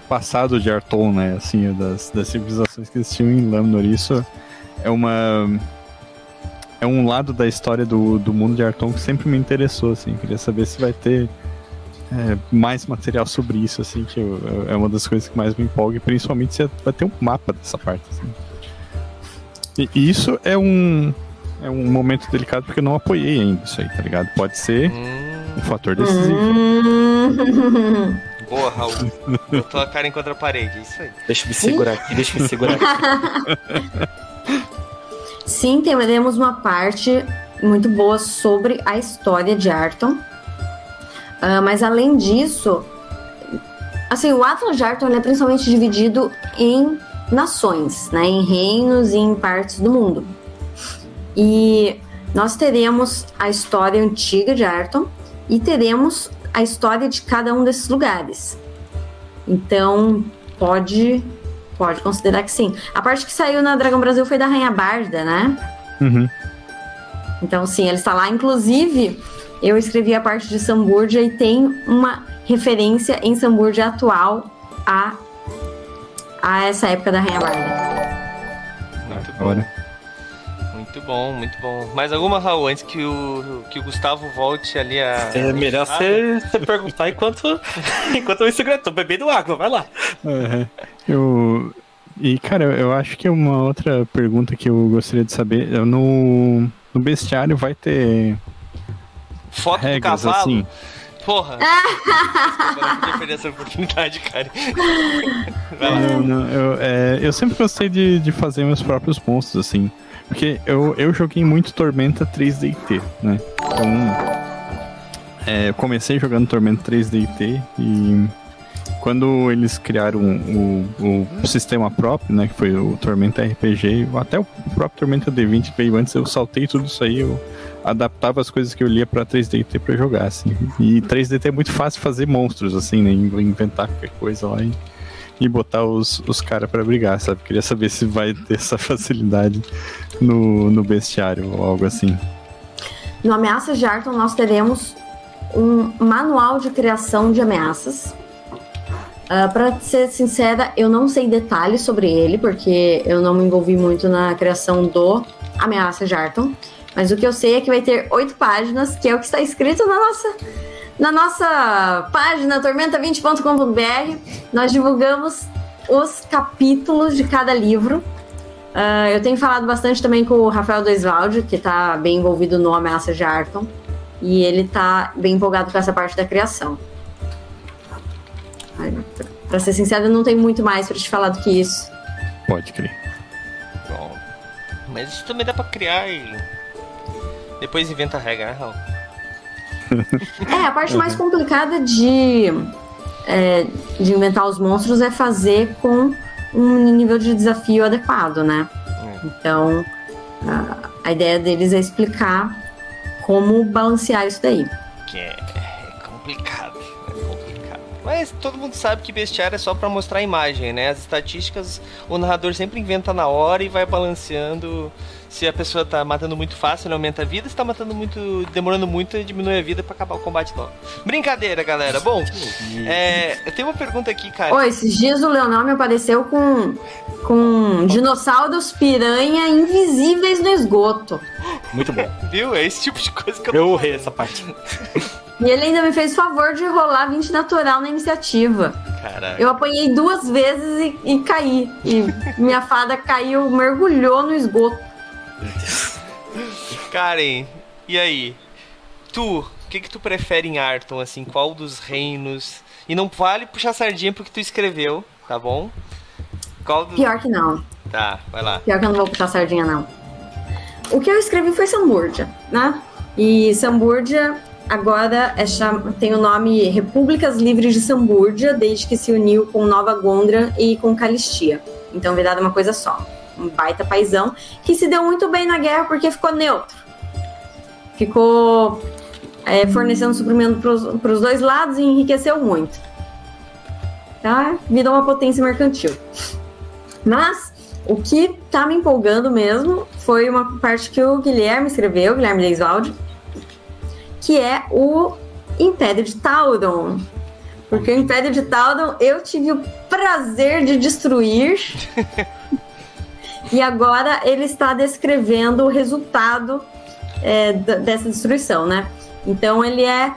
passado de Arton, né? Assim, das, das civilizações que existiam em Lamnor. Isso é uma. É um lado da história do, do mundo de Arton que sempre me interessou, assim. Queria saber se vai ter é, mais material sobre isso, assim, que eu, é uma das coisas que mais me empolga, principalmente se vai ter um mapa dessa parte, assim. E, e isso é um, é um momento delicado porque eu não apoiei ainda isso aí, tá ligado? Pode ser um fator decisivo. Boa, Raul. Botou a cara em contra a parede, é isso aí. Deixa eu me segurar aqui, deixa eu me segurar aqui. Sim, temos uma parte muito boa sobre a história de Arton. Uh, mas além disso, assim, o Atlas de Arton é principalmente dividido em nações, né, em reinos e em partes do mundo. E nós teremos a história antiga de Arton e teremos a história de cada um desses lugares. Então, pode pode considerar que sim. A parte que saiu na Dragão Brasil foi da Rainha Barda, né? Uhum. Então, sim, ele está lá. Inclusive, eu escrevi a parte de Samburgia e tem uma referência em Samburgia atual a, a essa época da Rainha Barda. Muito bom. Muito bom, muito bom. Mais alguma, Raul, antes que o, que o Gustavo volte ali a. É melhor você, perguntar enquanto, enquanto eu segredo. Tô bebendo água, vai lá. Uhum. Eu. E, cara, eu acho que uma outra pergunta que eu gostaria de saber: no, no bestiário vai ter. Foto regras, do cavalo? Assim, Porra! Agora eu podia perder essa oportunidade, cara. Vai lá. Não, não, eu, é, eu sempre gostei de, de fazer meus próprios monstros, assim. Porque eu, eu joguei muito Tormenta 3DT, né? Então. É, eu comecei jogando Tormenta 3DT e quando eles criaram o, o, sistema próprio, né, que foi o Tormenta RPG, até o próprio Tormenta D20 veio antes, eu saltei tudo isso aí, eu adaptava as coisas que eu lia para 3DT para jogar, assim. E 3DT é muito fácil fazer monstros, assim, né, inventar qualquer coisa lá e e botar os, os caras para brigar, sabe? Queria saber se vai ter essa facilidade no, no bestiário ou algo assim. No Ameaças de Arton, nós teremos um manual de criação de ameaças. Uh, ah, para ser sincera, eu não sei detalhes sobre ele, porque eu não me envolvi muito na criação do Ameaças de Arton. Mas o que eu sei é que vai ter oito páginas, que é o que está escrito na nossa na nossa página tormenta20.com.br, nós divulgamos os capítulos de cada livro. Uh, eu tenho falado bastante também com o Rafael Doisvaldi, que está bem envolvido no Ameaça de Arton, e ele está bem empolgado com essa parte da criação. Para ser sincero, eu não tenho muito mais para te falar do que isso. Pode crer. Bom, mas isso também dá para criar e depois inventa a regra, né, Raul? É, a parte mais complicada de, é, de inventar os monstros é fazer com um nível de desafio adequado, né? É. Então, a, a ideia deles é explicar como balancear isso daí. Que é, é complicado, é complicado. Mas todo mundo sabe que bestiário é só para mostrar a imagem, né? As estatísticas o narrador sempre inventa na hora e vai balanceando se a pessoa tá matando muito fácil, ele aumenta a vida, se tá matando muito, demorando muito, diminui a vida para acabar o combate logo. Brincadeira, galera. Bom, é, eu tenho uma pergunta aqui, cara. Ô, esses dias o Leonel me apareceu com, com dinossauros piranha invisíveis no esgoto. Muito bom. Viu? É esse tipo de coisa que eu. Eu errei essa parte. E ele ainda me fez favor de rolar 20 natural na iniciativa. Caraca. Eu apanhei duas vezes e, e caí. E minha fada caiu, mergulhou no esgoto. Karen, e aí? Tu, o que que tu prefere em Arton, assim? Qual dos reinos? E não vale puxar sardinha porque tu escreveu, tá bom? Qual do... Pior que não. Tá, vai lá. Pior que eu não vou puxar sardinha, não. O que eu escrevi foi Samburgia, né? E Sambúrdia agora é cham... tem o nome Repúblicas Livres de Sambúrdia, desde que se uniu com Nova Gondra e com Calistia. Então virada uma coisa só. Um baita paizão que se deu muito bem na guerra porque ficou neutro. Ficou é, fornecendo suprimento para os dois lados e enriqueceu muito. Tá? Virou uma potência mercantil. Mas o que tá me empolgando mesmo foi uma parte que o Guilherme escreveu, Guilherme Leisvaldi, que é o Império de Taldon. Porque o Império de Taldon eu tive o prazer de destruir. e agora ele está descrevendo o resultado é, dessa destruição, né? Então ele é.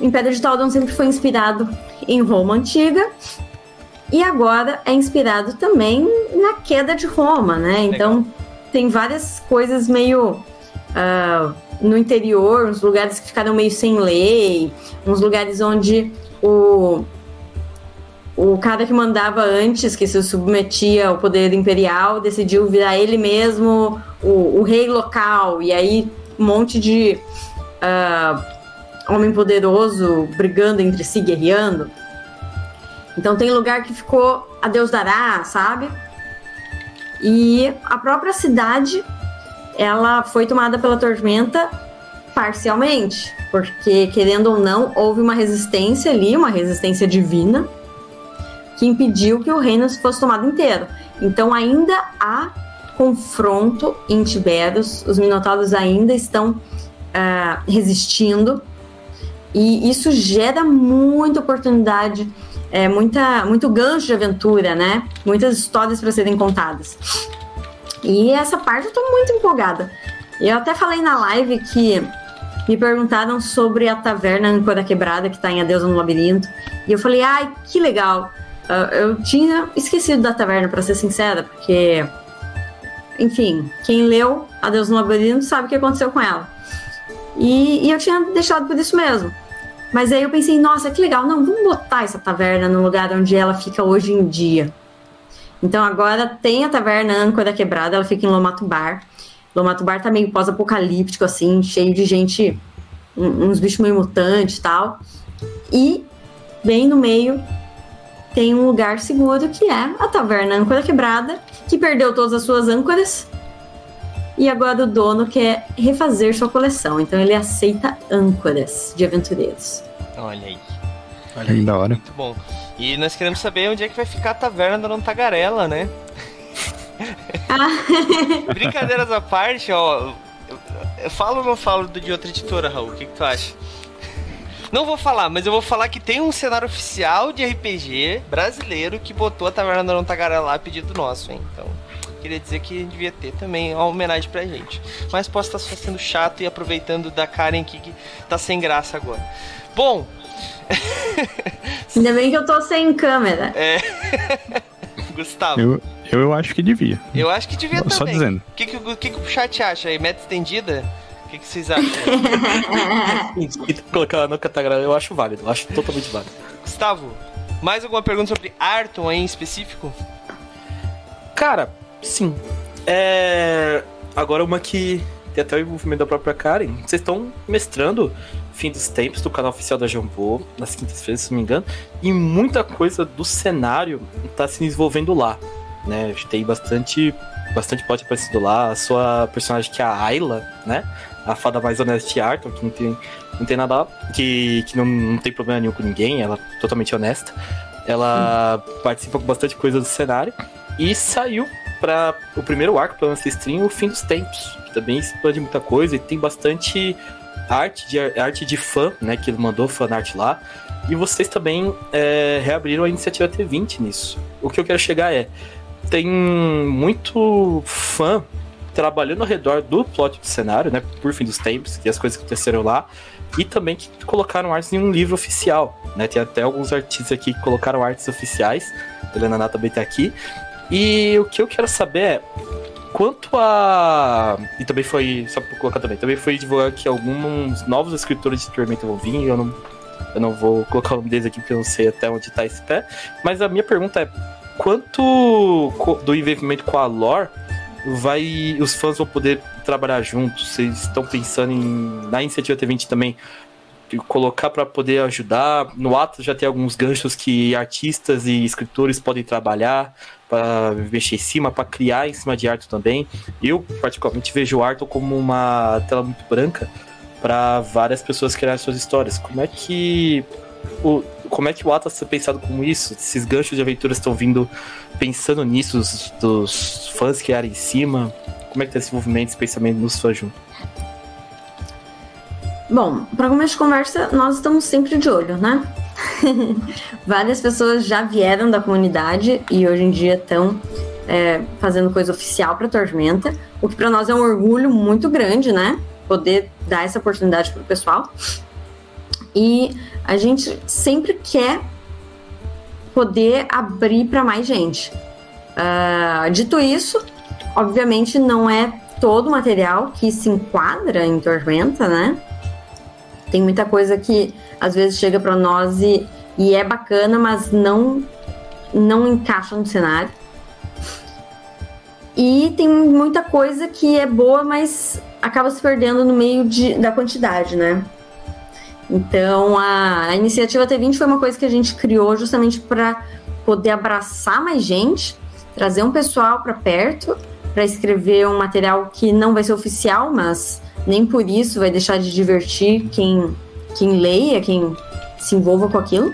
Império de Taldon sempre foi inspirado em Roma antiga e agora é inspirado também na queda de Roma, né? Então tem várias coisas meio uh, no interior, uns lugares que ficaram meio sem lei, uns lugares onde o o cara que mandava antes, que se submetia ao poder imperial, decidiu virar ele mesmo o, o rei local, e aí um monte de uh, homem poderoso brigando entre si, guerreando. Então tem lugar que ficou a Deus dará, sabe? E a própria cidade, ela foi tomada pela tormenta parcialmente, porque querendo ou não, houve uma resistência ali, uma resistência divina, que impediu que o reino fosse tomado inteiro. Então ainda há confronto em Tiberos, os minotauros ainda estão uh, resistindo, e isso gera muita oportunidade é, muita, muito gancho de aventura, né? Muitas histórias para serem contadas. E essa parte eu tô muito empolgada. Eu até falei na live que me perguntaram sobre a taverna Âncora Quebrada, que tá em Adeus no Labirinto. E eu falei, ai, que legal. Eu tinha esquecido da taverna, para ser sincera, porque. Enfim, quem leu Adeus no Labirinto sabe o que aconteceu com ela. E, e eu tinha deixado por isso mesmo. Mas aí eu pensei, nossa, que legal, não, vamos botar essa taverna no lugar onde ela fica hoje em dia. Então agora tem a taverna Âncora Quebrada, ela fica em Lomato Bar. Lomato Bar tá meio pós-apocalíptico, assim, cheio de gente, uns bichos meio mutantes e tal. E bem no meio tem um lugar seguro que é a taverna Âncora Quebrada, que perdeu todas as suas âncoras. E agora o dono quer refazer sua coleção, então ele aceita âncoras de aventureiros. Olha aí. Olha aí. Da hora. Muito bom. E nós queremos saber onde é que vai ficar a taverna da Tagarela, né? Ah. Brincadeiras à parte, ó. Eu falo ou não falo de outra editora, Raul? O que, que tu acha? Não vou falar, mas eu vou falar que tem um cenário oficial de RPG brasileiro que botou a Taverna da Não Tagarela lá a pedido nosso, hein? Então, queria dizer que devia ter também uma homenagem pra gente. Mas posso estar só sendo chato e aproveitando da Karen aqui que tá sem graça agora. Bom. Ainda bem que eu tô sem câmera. É. Gustavo. Eu, eu, eu, acho que devia. Eu acho que devia Só também. Só dizendo. O que, que, que, que o chat acha aí? Meta estendida? O que, que vocês acham? Colocar no catagrama eu acho válido. Eu acho totalmente válido. Gustavo, mais alguma pergunta sobre Arton aí em específico? Cara, sim. É. Agora uma que tem até o envolvimento da própria Karen. Vocês estão mestrando Fim dos Tempos do canal oficial da Jambô, nas quintas-feiras, se não me engano, e muita coisa do cenário está se desenvolvendo lá. Né? Tem bastante, bastante plot aparecido lá. A sua personagem, que é a Ayla, né? A fada mais honesta de Arthur, que não tem, não tem nada. que, que não, não tem problema nenhum com ninguém, ela é totalmente honesta. Ela hum. participa com bastante coisa do cenário. E saiu para o primeiro arco para nossa stream, o Fim dos Tempos, que também expande muita coisa e tem bastante arte de, arte de fã, né? Que ele mandou fanart lá. E vocês também é, reabriram a iniciativa T20 nisso. O que eu quero chegar é: tem muito fã trabalhando ao redor do plot do cenário, né? Por fim dos tempos, e as coisas que aconteceram lá. E também que colocaram artes em um livro oficial, né? Tem até alguns artistas aqui que colocaram artes oficiais. A Helena Nata também tá aqui. E o que eu quero saber é Quanto a. E também foi. Só pra colocar também, também foi divulgar que alguns novos escritores de Tormenta vão vir. Eu não, eu não vou colocar o nome deles aqui porque eu não sei até onde tá esse pé. Mas a minha pergunta é: quanto do envolvimento com a lore vai os fãs vão poder trabalhar juntos? Vocês estão pensando em na iniciativa T20 também colocar para poder ajudar? No ato já tem alguns ganchos que artistas e escritores podem trabalhar para mexer em cima, para criar em cima de Arthur também. Eu particularmente vejo o Arthur como uma tela muito branca para várias pessoas criarem suas histórias. Como é que o como é que o Atlas é pensado como isso? Esses ganchos de aventuras estão vindo pensando nisso, dos, dos fãs que eram em cima? Como é que tá esse movimento, esse pensamento nos fãs junto? Bom, para começo de conversa, nós estamos sempre de olho, né? Várias pessoas já vieram da comunidade e hoje em dia estão é, fazendo coisa oficial para Tormenta, o que para nós é um orgulho muito grande, né? Poder dar essa oportunidade para o pessoal. E a gente sempre quer poder abrir para mais gente. Uh, dito isso, obviamente não é todo o material que se enquadra em Tormenta, né? Tem muita coisa que às vezes chega para nós e, e é bacana, mas não não encaixa no cenário. E tem muita coisa que é boa, mas acaba se perdendo no meio de, da quantidade, né? Então, a, a iniciativa T20 foi uma coisa que a gente criou justamente para poder abraçar mais gente, trazer um pessoal para perto, para escrever um material que não vai ser oficial, mas nem por isso vai deixar de divertir quem, quem leia, quem se envolva com aquilo.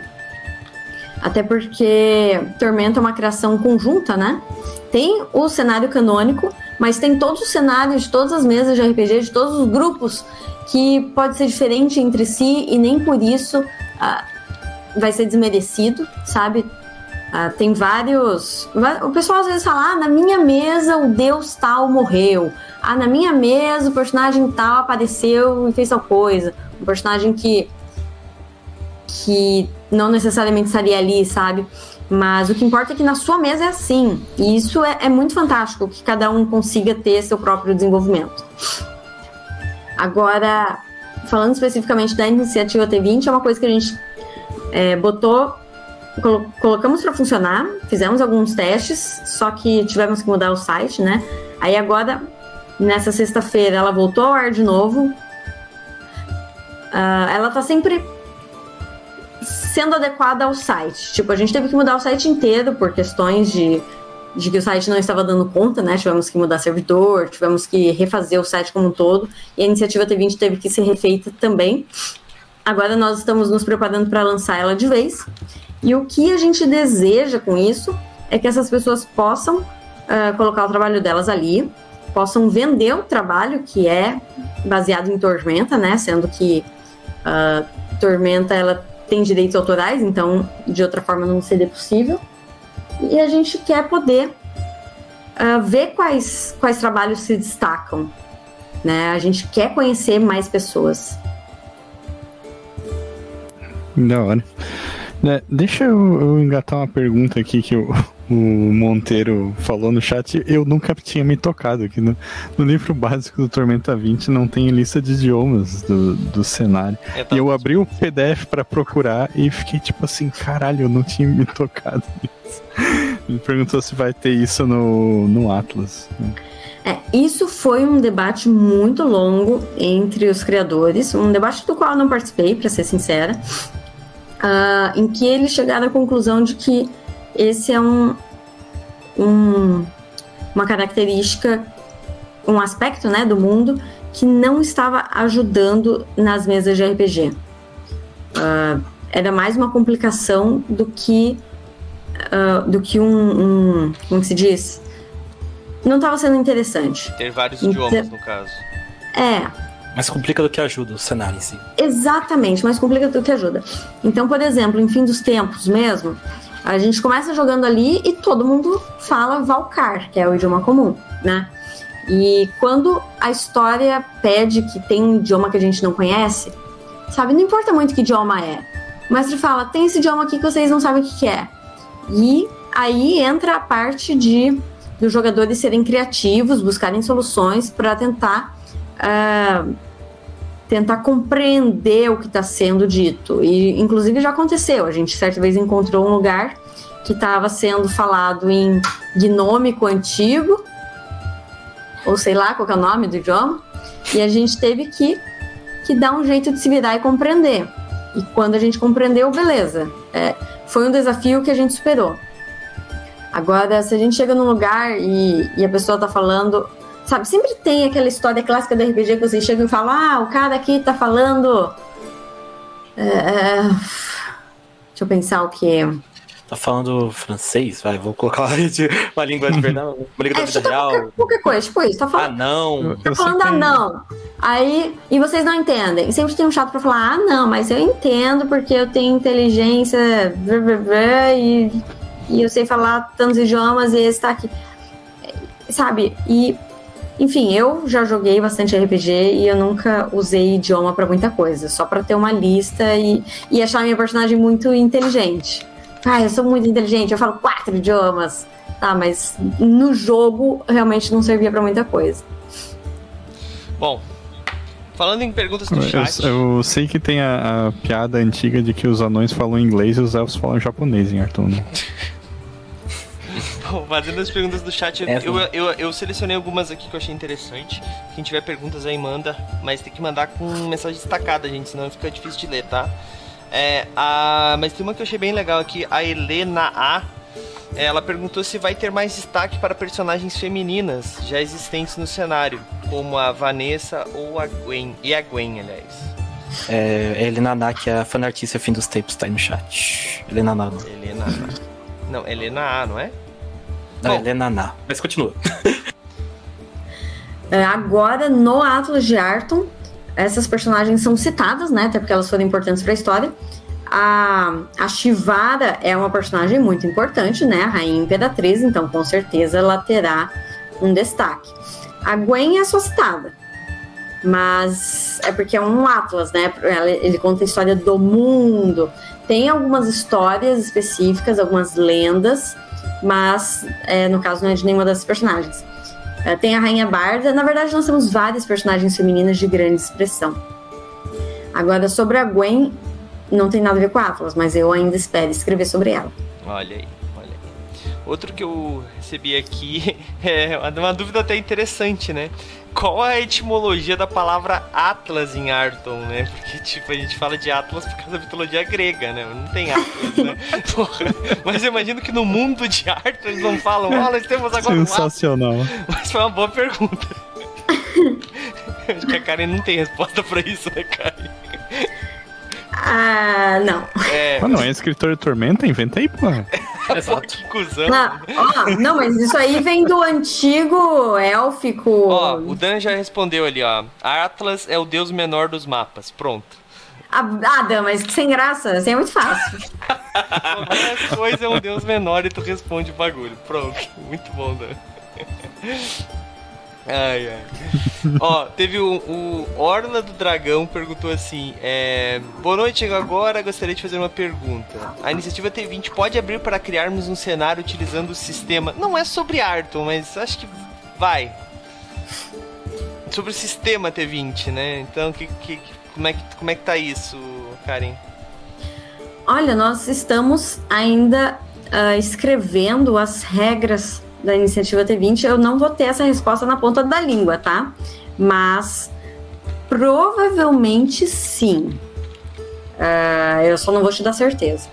Até porque Tormenta é uma criação conjunta, né? Tem o cenário canônico, mas tem todos os cenários de todas as mesas de RPG, de todos os grupos que pode ser diferente entre si e nem por isso uh, vai ser desmerecido, sabe? Uh, tem vários. O pessoal às vezes fala: ah, na minha mesa o deus tal morreu. Ah, na minha mesa o personagem tal apareceu e fez tal coisa. Um personagem que. que não necessariamente estaria ali, sabe? Mas o que importa é que na sua mesa é assim. E isso é, é muito fantástico, que cada um consiga ter seu próprio desenvolvimento. Agora, falando especificamente da iniciativa T20, é uma coisa que a gente é, botou, colo colocamos para funcionar, fizemos alguns testes, só que tivemos que mudar o site, né? Aí agora, nessa sexta-feira, ela voltou ao ar de novo. Uh, ela tá sempre sendo adequada ao site. Tipo, a gente teve que mudar o site inteiro por questões de de que o site não estava dando conta, né? Tivemos que mudar servidor, tivemos que refazer o site como um todo, e a iniciativa T20 teve que ser refeita também. Agora nós estamos nos preparando para lançar ela de vez. E o que a gente deseja com isso é que essas pessoas possam uh, colocar o trabalho delas ali, possam vender o trabalho que é baseado em Tormenta, né? Sendo que uh, Tormenta ela tem direitos autorais, então de outra forma não seria possível e a gente quer poder uh, ver quais, quais trabalhos se destacam. Né? A gente quer conhecer mais pessoas. Da hora. É, deixa eu, eu, engatar uma pergunta aqui que o, o, Monteiro falou no chat. Eu nunca tinha me tocado aqui no, no livro básico do Tormenta 20 não tem lista de idiomas do, do cenário. É, tá e eu abri o PDF para procurar e fiquei tipo assim, caralho, eu não tinha me tocado nisso. Ele perguntou se vai ter isso no, no Atlas. É, isso foi um debate muito longo entre os criadores, um debate do qual eu não participei, para ser sincera, uh, em que eles chegaram à conclusão de que esse é um, um, uma característica, um aspecto né, do mundo que não estava ajudando nas mesas de RPG. Uh, ah, era mais uma complicação do que uh, do que um, um, Como se diz? Não estava sendo interessante. Ter vários então, idiomas, no caso. É. Mais complica do que ajuda o cenário em si. Exatamente, mais complica do que ajuda. Então, por exemplo, em Fim dos Tempos mesmo, a gente começa jogando ali e todo mundo fala Valcar, que é o idioma comum, né? E quando a história pede que tem um idioma que a gente não conhece, sabe? Não importa muito que idioma é. O mestre fala: tem esse idioma aqui que vocês não sabem o que, que é. E aí entra a parte de dos jogadores serem criativos, buscarem soluções para tentar uh, tentar compreender o que está sendo dito. E inclusive já aconteceu. A gente certa vez encontrou um lugar que estava sendo falado em gnômico antigo ou sei lá qual é o nome do idioma, e a gente teve que, que dar um jeito de se virar e compreender. E quando a gente compreendeu, beleza. É, foi um desafio que a gente superou. Agora, se a gente chega num lugar e, e a pessoa tá falando. Sabe, sempre tem aquela história clássica do RPG que vocês chegam e falam: ah, o cara aqui tá falando. É, é deixa eu pensar o que. Tá falando francês? Vai, vou colocar uma língua de verdade, uma língua É, da vida real. qualquer, qualquer coisa, tipo isso, tá Ah, falando. não. Eu Tá falando, que- ah, não. Aí, e vocês não entendem. Sempre tem um chato pra falar, ah, não, mas eu entendo porque eu tenho inteligência, blá, blá, blá, e, e eu sei falar tantos idiomas e esse tá aqui. É, Sabe? E, enfim, eu já joguei bastante RPG e eu nunca usei idioma pra muita coisa, só pra ter uma lista e, e achar minha personagem muito inteligente. Ah, eu sou muito inteligente, eu falo quatro idiomas. Tá, mas no jogo realmente não servia pra muita coisa. Bom, falando em perguntas do chat. Eu, eu sei que tem a, a piada antiga de que os anões falam inglês e os elfos falam japonês em Arthur. Bom, fazendo as perguntas do chat, eu, É, eu, eu, eu selecionei algumas aqui que eu achei interessante. Quem tiver perguntas aí, manda. Mas tem que mandar com mensagem destacada, gente, senão fica difícil de ler, tá? É, a, mas tem uma que eu achei bem legal aqui, a Helena A. Ela perguntou se vai ter mais destaque para personagens femininas já existentes no cenário, como a Vanessa ou a Gwen. E a Gwen, aliás. É, é Helena que é a fanartista fim dos tempos, tá aí no chat. Helena Ná. Não, Helena A. Não, Helena A, não é? Não Bom. Helena Ná. Mas continua. É, agora, no Atlas de Arton, essas personagens são citadas, né? Até porque elas foram importantes para a história. A, a Shivara é uma personagem muito importante, né? A Rainha Imperatriz, então com certeza ela terá um destaque. A Gwen é só citada, mas é porque é um Atlas, né? Ela- Ele conta a história do mundo. Tem algumas histórias específicas, algumas lendas, mas é, no caso não é de nenhuma dessas personagens. É, Tem a Rainha Barda. Na verdade, nós temos várias personagens femininas de grande expressão. Agora, sobre a Gwen, não tem nada a ver com a Atlas, mas eu ainda espero escrever sobre ela. Olha aí. Outro que eu recebi aqui é uma dúvida até interessante, né? Qual a etimologia da palavra Atlas em Arton, né? Porque, tipo, a gente fala de Atlas por causa da mitologia grega, né? Não tem Atlas, né? Porra. Mas eu imagino que no mundo de Arton eles não falam, ó, nós temos agora um Atlas. Sensacional. Mas foi uma boa pergunta. Acho que a Karen não tem resposta pra isso, né, Karen? Ah, não. É, Ah, não, é escritor de Tormenta? Inventa aí, pô. Exato. que cuzão. Não, ó, não, mas isso aí vem do antigo élfico. Ó, o Dan já respondeu ali, ó. Atlas é o deus menor dos mapas. Pronto. Ah, ah, Dan, mas sem graça, assim é muito fácil. Qualquer coisa é um deus menor e tu responde o bagulho. Pronto. Muito bom, Dan. Ai, ai. Ó, teve o, o Orla do Dragão perguntou assim: é, Boa noite, agora. Gostaria de fazer uma pergunta. A iniciativa T20 pode abrir para criarmos um cenário utilizando o sistema. Não é sobre Arton, mas acho que vai. Sobre o sistema T20, né? Então, que, que, como, é que, como é que tá isso, Karen? Olha, nós estamos ainda ah, escrevendo as regras da iniciativa T20. Eu não vou ter essa resposta na ponta da língua, tá? Mas provavelmente sim. Ah, eu só não vou te dar certeza.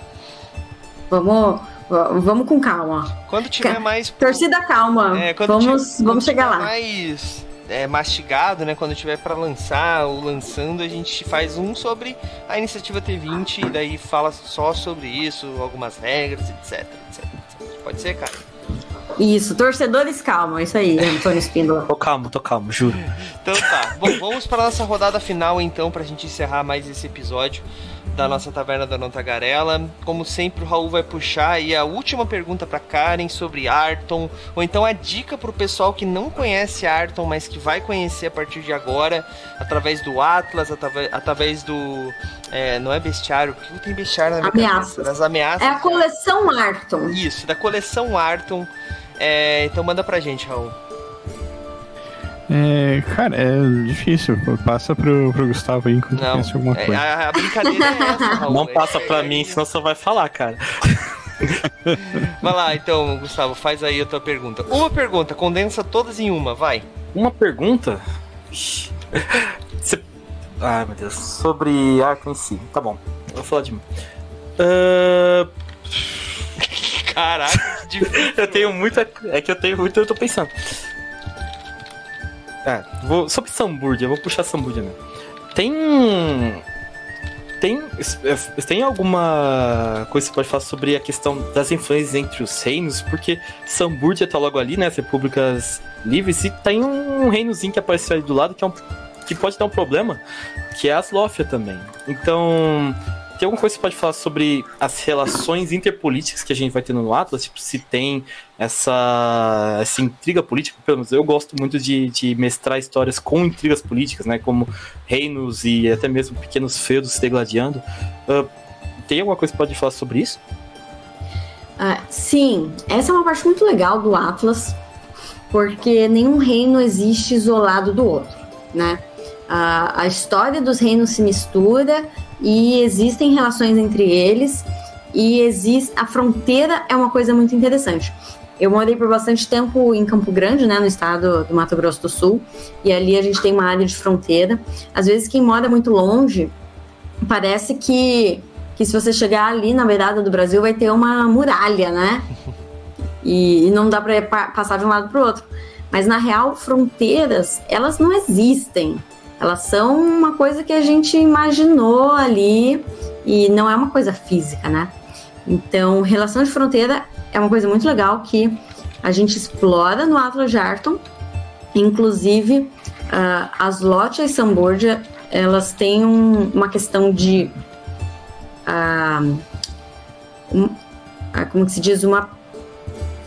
Vamos, vamos com calma. Quando tiver mais. Torcida calma. É, vamos tiver- vamos chegar lá. mais é, mastigado, né? Quando tiver pra lançar ou lançando, a gente faz um sobre a iniciativa T20 e daí fala só sobre isso, algumas regras, etc, etc, etc. Pode ser, cara? Isso, torcedores calma. Isso aí, Antônio Espíndola. Tô calmo, tô calmo, juro. Então tá. Bom, vamos para nossa rodada final então, pra gente encerrar mais esse episódio da nossa Taverna da Não Tagarela. Como sempre, o Raul vai puxar aí a última pergunta pra Karen sobre Arton, ou então a dica pro pessoal que não conhece Arton, mas que vai conhecer a partir de agora, através do Atlas, através, através do. é, não é bestiário, porque tem bestiário na minha Ameaças. cabeça, das ameaças. É a coleção Arton. Isso, da coleção Arton. É, então manda pra gente, Raul. É, cara, é difícil. Passa pro, pro Gustavo aí enquanto Não, pensa alguma é, coisa. a, a brincadeira é essa, Raul. Não passa É- pra é- mim, senão você vai falar, cara. Vai lá, então, Gustavo, faz aí a tua pergunta. Uma pergunta, condensa todas em uma, vai. uma pergunta. Você... Ai meu Deus. Sobre Arkham em si. Tá bom. Eu vou falar de mim. Uh... Caraca, difícil. eu tenho muita. É que eu tenho muito, eu tô pensando. Ah, vou... sobre Samburdia, vou puxar Samburdia mesmo. Tem. Tem, tem alguma coisa que você pode falar sobre a questão das influências entre os reinos? Porque Samburdia tá logo ali, né? As repúblicas livres, e tem um reinozinho que apareceu ali do lado que, é um, que pode dar um problema, que é a Aslófia também. Então, tem alguma coisa que você pode falar sobre as relações interpolíticas que a gente vai ter no Atlas? Tipo, se tem essa, essa intriga política, pelo menos eu gosto muito de, de mestrar histórias com intrigas políticas, né? Como reinos e até mesmo pequenos feudos se degladiando. Uh, tem alguma coisa que pode falar sobre isso? Uh, sim, essa é uma parte muito legal do Atlas, porque nenhum reino existe isolado do outro, né? Uh, a história dos reinos se mistura e existem relações entre eles e existe a fronteira é uma coisa muito interessante. Eu morei por bastante tempo em Campo Grande, né, no estado do Mato Grosso do Sul, e ali a gente tem uma área de fronteira. Às vezes quem mora muito longe parece que que se você chegar ali na beirada do Brasil vai ter uma muralha, né? E, e não dá para passar de um lado para o outro. Mas na real, fronteiras, elas não existem. Elas são uma coisa que a gente imaginou ali e não é uma coisa física, né? Então, relação de fronteira é uma coisa muito legal que a gente explora no Atlas Jarton. Inclusive, uh, as Lotte e Sambordia, elas têm um, uma questão de... Uh, um, uh, como se diz? Uma,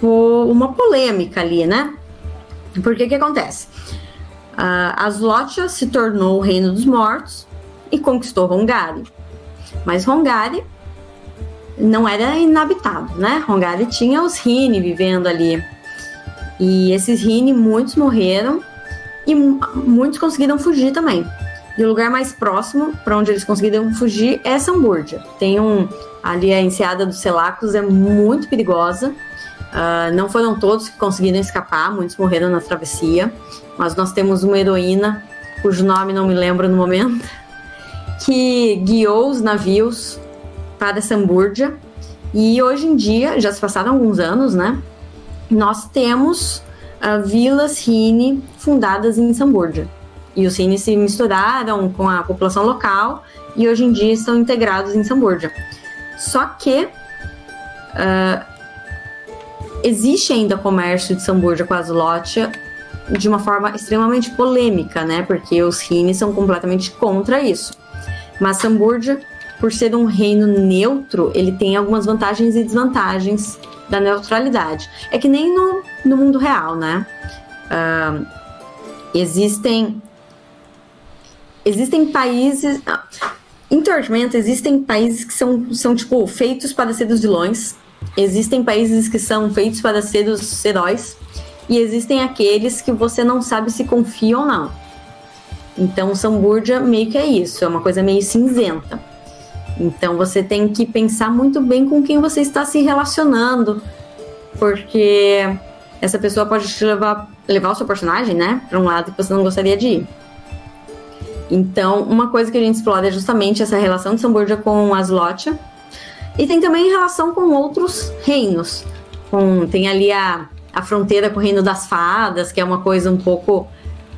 uma polêmica ali, né? Porque que acontece? Uh, Aslotia se tornou o reino dos mortos e conquistou Hongari. Mas Hongari não era inabitado, né? Hongari tinha os Rini vivendo ali. E esses Rini, muitos morreram e muitos conseguiram fugir também. E o lugar mais próximo para onde eles conseguiram fugir é Samburdia. Tem um. Ali a enseada dos Selacos é muito perigosa. Uh, não foram todos que conseguiram escapar, muitos morreram na travessia mas nós temos uma heroína, cujo nome não me lembro no momento, que guiou os navios para Samburdia. E hoje em dia, já se passaram alguns anos, né? Nós temos uh, vilas Rini fundadas em Samburdia. E os Rini se misturaram com a população local e hoje em dia estão integrados em Samburdia. Só que uh, existe ainda comércio de Samburdia com a Aslotia de uma forma extremamente polêmica, né? Porque os Rini são completamente contra isso. Mas Samburgia, por ser um reino neutro, ele tem algumas vantagens e desvantagens da neutralidade. É que nem no, no mundo real, né? Uh, existem existem países em Tormenta existem países que são, são tipo feitos para ser os vilões existem países que são feitos para ser os heróis e existem aqueles que você não sabe se confia ou não. Então, Samburdia meio que é isso, é uma coisa meio cinzenta. Então, você tem que pensar muito bem com quem você está se relacionando, porque essa pessoa pode te levar, levar o seu personagem, né, para um lado que você não gostaria de ir. Então, uma coisa que a gente explora é justamente essa relação de Samburdia com Aslotia. E tem também relação com outros reinos. Com, tem ali a a fronteira com o Reino das Fadas, que é uma coisa um pouco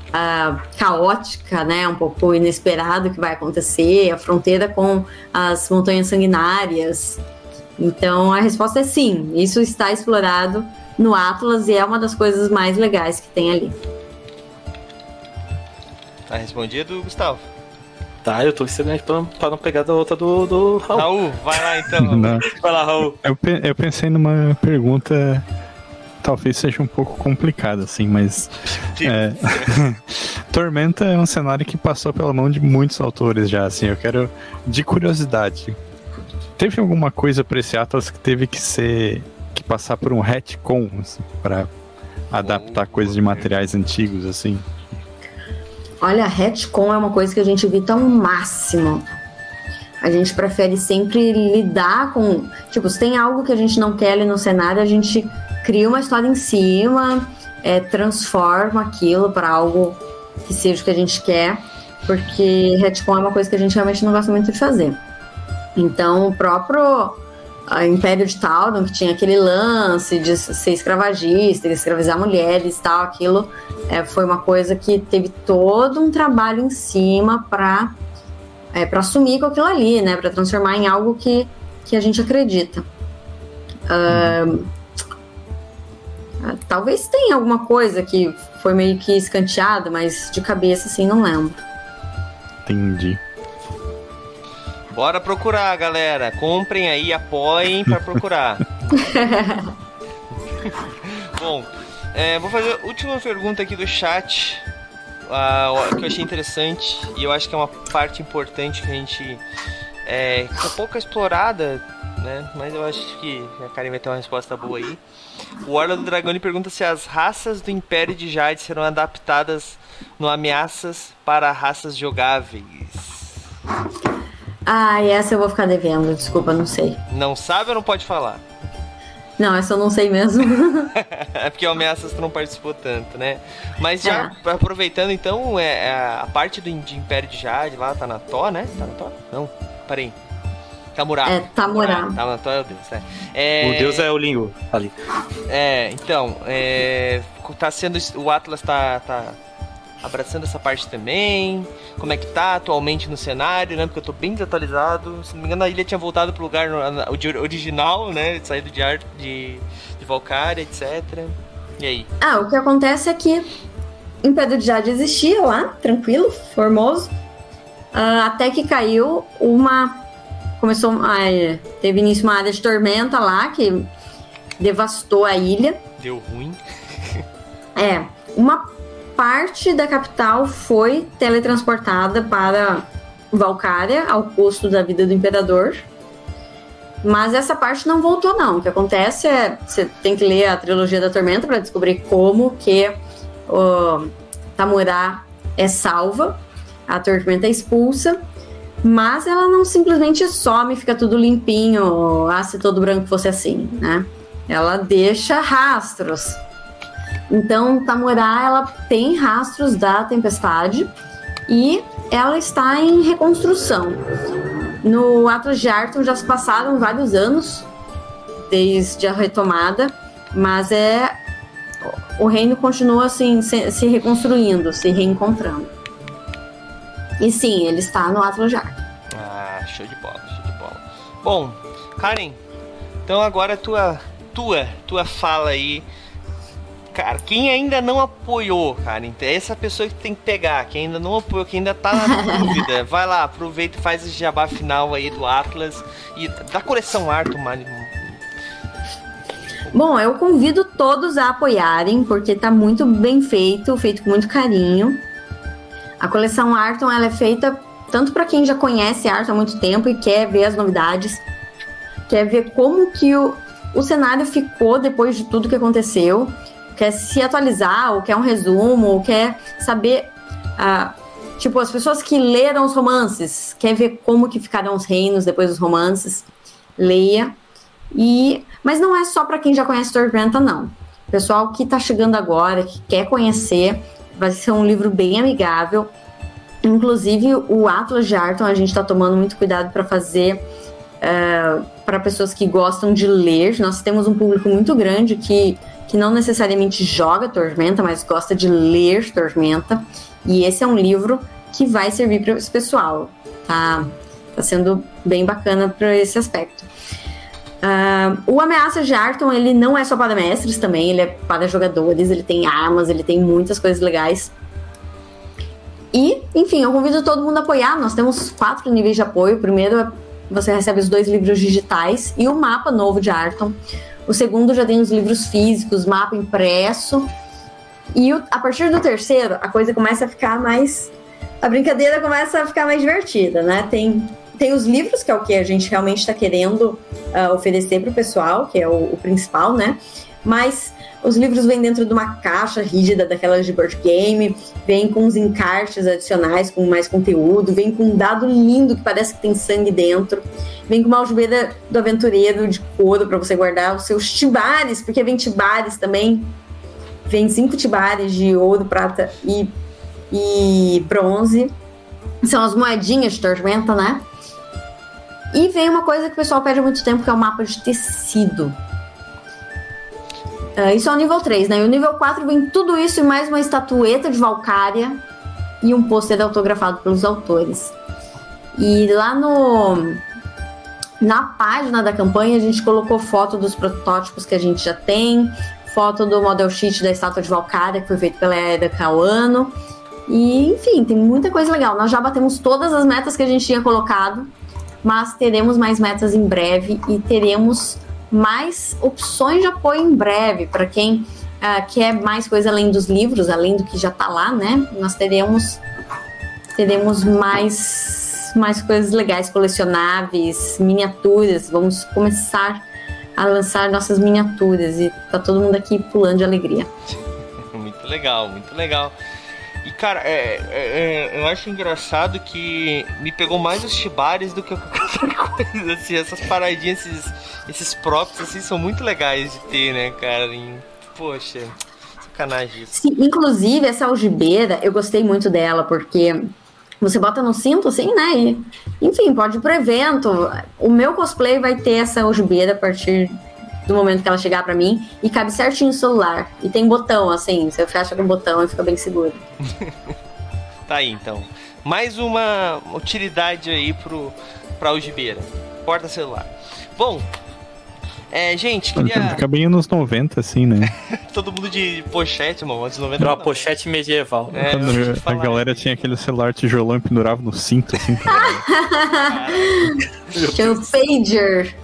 uh, caótica, né? Um pouco inesperado que vai acontecer, a fronteira com as Montanhas Sanguinárias. Então a resposta é sim, isso está explorado no Atlas e é uma das coisas mais legais que tem ali. Tá respondido, Gustavo? Tá, eu tô excelente pra, pra não pegar da outra do, do Raul. Raul, vai lá então. Não. Vai lá, Raul. Eu, eu pensei numa pergunta talvez seja um pouco complicado, assim, mas. É, Tormenta é um cenário que passou pela mão de muitos autores já, assim. Eu quero. De curiosidade, teve alguma coisa pra esse Atlas que teve que ser. que passar por um retcon, assim, pra adaptar coisas de materiais antigos, assim? Olha, retcon é uma coisa que a gente evita ao máximo. A gente prefere sempre lidar com. Tipo, se tem algo que a gente não quer ali no cenário, a gente cria uma história em cima, é, transforma aquilo para algo que seja o que a gente quer, porque retcon é uma coisa que a gente realmente não gosta muito de fazer. Então, o próprio a Império de Tauron, que tinha aquele lance de ser escravagista, de escravizar mulheres e tal, aquilo é, foi uma coisa que teve todo um trabalho em cima para é, para assumir com aquilo ali, né, para transformar em algo que, que a gente acredita. Uhum. talvez tenha alguma coisa que foi meio que escanteada, mas de cabeça assim não lembro. Entendi. Bora procurar, galera. Comprem aí, apoiem para procurar. Bom, é, vou fazer a última pergunta aqui do chat. Uh, que eu achei interessante e eu acho que é uma parte importante que a gente é, tá pouco explorada, né? Mas eu acho que a Karen vai ter uma resposta boa aí. O Orla do Dragone pergunta se as raças do Império de Jade serão adaptadas no Ameaças para raças jogáveis. Ah, essa eu vou ficar devendo, desculpa, não sei. Não sabe ou não pode falar? Não, essa eu não sei mesmo. é porque o Ameaças tu não participou tanto, né? Mas já é. aproveitando então, é, é, a parte do de Império de Jade lá tá na Tó, né? Tá na Tó? Não, parei. Tamurá. É, Tamurá. Tá na Tó é o Deus, né? É... O Deus é o Lingo, ali. É, então, é, tá sendo. O Atlas tá, tá abraçando essa parte também. Como é que tá atualmente no cenário, né? Porque eu tô bem desatualizado. Se não me engano, a ilha tinha voltado pro lugar original, né? Saído de, arte de, de Valkyria, etc. E aí? Ah, o que acontece é que Império de Jade existia lá, tranquilo, formoso. Uh, até que caiu uma. Começou. Uh, teve início uma área de tormenta lá que devastou a ilha. Deu ruim. é. Uma parte da capital foi teletransportada para Valcária, ao custo da vida do imperador. Mas essa parte não voltou, não. O que acontece é você tem que ler a trilogia da Tormenta para descobrir como que o Tamurá é salva, a Tormenta é expulsa, mas ela não simplesmente some, fica tudo limpinho, ah, se todo branco fosse assim, né? Ela deixa rastros. Então, Tamurá ela tem rastros da tempestade e ela está em reconstrução. No Atlas de Arton já se passaram vários anos desde a retomada, mas é o reino continua assim se, se reconstruindo, se reencontrando. E sim, ele está no Atlas de Arton. Ah, show de bola, show de bola. Bom, Karen, então agora tua tua tua fala aí cara, quem ainda não apoiou, cara, é essa pessoa que tem que pegar, quem ainda não apoiou, quem ainda tá na dúvida, vai lá, aproveita e faz esse jabá final aí do Atlas e da coleção Arto, mano. Bom, eu convido todos a apoiarem, porque tá muito bem feito, feito com muito carinho. A coleção Arton ela é feita tanto para quem já conhece Arton há muito tempo e quer ver as novidades, quer ver como que o, o cenário ficou depois de tudo que aconteceu quer se atualizar, ou quer um resumo, ou quer saber. Uh, tipo, as pessoas que leram os romances, quer ver como que ficarão os reinos depois dos romances, leia. E, mas não é só para quem já conhece Tormenta, não. Pessoal que está chegando agora, que quer conhecer, vai ser um livro bem amigável. Inclusive, o Atlas de Arton a gente está tomando muito cuidado para fazer uh, eh, para pessoas que gostam de ler. Nós temos um público muito grande que que não necessariamente joga Tormenta, mas gosta de ler Tormenta. E esse é um livro que vai servir para esse pessoal. Tá, tá sendo bem bacana para esse aspecto. Uh, o Ameaça de Arton, ele não é só para mestres também, ele é para jogadores, ele tem armas, ele tem muitas coisas legais. E, enfim, eu convido todo mundo a apoiar. Nós temos quatro níveis de apoio. O primeiro é você recebe os dois livros digitais e o mapa novo de Arton. O segundo já tem os livros físicos, mapa impresso. E o, a partir do terceiro, a coisa começa a ficar mais. A brincadeira começa a ficar mais divertida, né? Tem, tem os livros, que é o que a gente realmente está querendo uh, oferecer para o pessoal, que é o, o principal, né? Mas os livros vêm dentro de uma caixa rígida daquelas de board game, vem com uns encartes adicionais com mais conteúdo, vem com um dado lindo que parece que tem sangue dentro, vem com uma algibeira do aventureiro de couro para você guardar os seus tibares, porque vem tibares também. vem cinco tibares de ouro, prata e, e bronze. São as moedinhas de tormenta, né? E vem uma coisa que o pessoal pede há muito tempo, que é o mapa de tecido. Uh, isso é o nível 3, né? E o nível 4 vem tudo isso e mais uma estatueta de Valkyria e um pôster autografado pelos autores. E lá no na página da campanha a gente colocou foto dos protótipos que a gente já tem, foto do model sheet da estátua de Valkyria que foi feito pela Eda Kawano. E enfim, tem muita coisa legal. Nós já batemos todas as metas que a gente tinha colocado, mas teremos mais metas em breve e teremos mais opções de apoio em breve para quem uh, quer mais coisa além dos livros, além do que já está lá, né? Nós teremos teremos mais mais coisas legais, colecionáveis, miniaturas. Vamos começar a lançar nossas miniaturas e tá todo mundo aqui pulando de alegria. muito legal, muito legal. Cara, é, é, é, eu acho engraçado que me pegou mais os chibares do que qualquer coisa, assim, essas paradinhas, esses, esses props, assim, são muito legais de ter, né, cara? E, poxa, sacanagem isso. Sim, inclusive, essa algibeira, eu gostei muito dela, porque você bota no cinto, assim, né? E, enfim, pode ir pro evento. O meu cosplay vai ter essa algibeira a partir do momento que ela chegar para mim e cabe certinho no celular. E tem botão, assim, você fecha com o botão e fica bem seguro. tá aí, então. Mais uma utilidade aí pro, pra algibeira. Porta celular. Bom, é, gente, queria. Fica bem anos 90, assim, né? Todo mundo de pochete, mano. Antes 90. Era uma pochete medieval. É, Quando a galera tinha aquele celular tijolão e pendurava no cinto, assim. O pager.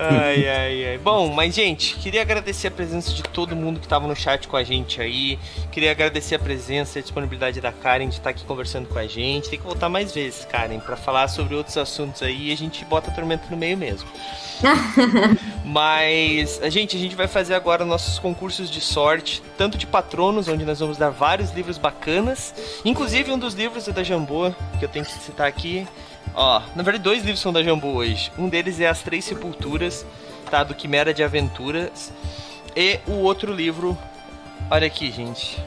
ai, ai, ai. Bom, mas, gente, queria agradecer a presença de todo mundo que tava no chat com a gente aí. Queria agradecer a presença e a disponibilidade da Karen de estar aqui conversando com a gente. Tem que voltar mais vezes, Karen, para falar sobre outros assuntos aí e a gente bota a tormenta no meio mesmo. Mas, a gente, a gente vai fazer agora nossos concursos de sorte, tanto de patronos, onde nós vamos dar vários livros bacanas. Inclusive, um dos livros é da Jambô, que eu tenho que citar aqui. Ó, na verdade, dois livros são da Jambô hoje. Um deles é As Três Sepulturas, tá? Do Quimera de Aventuras. E o outro livro, olha aqui, gente.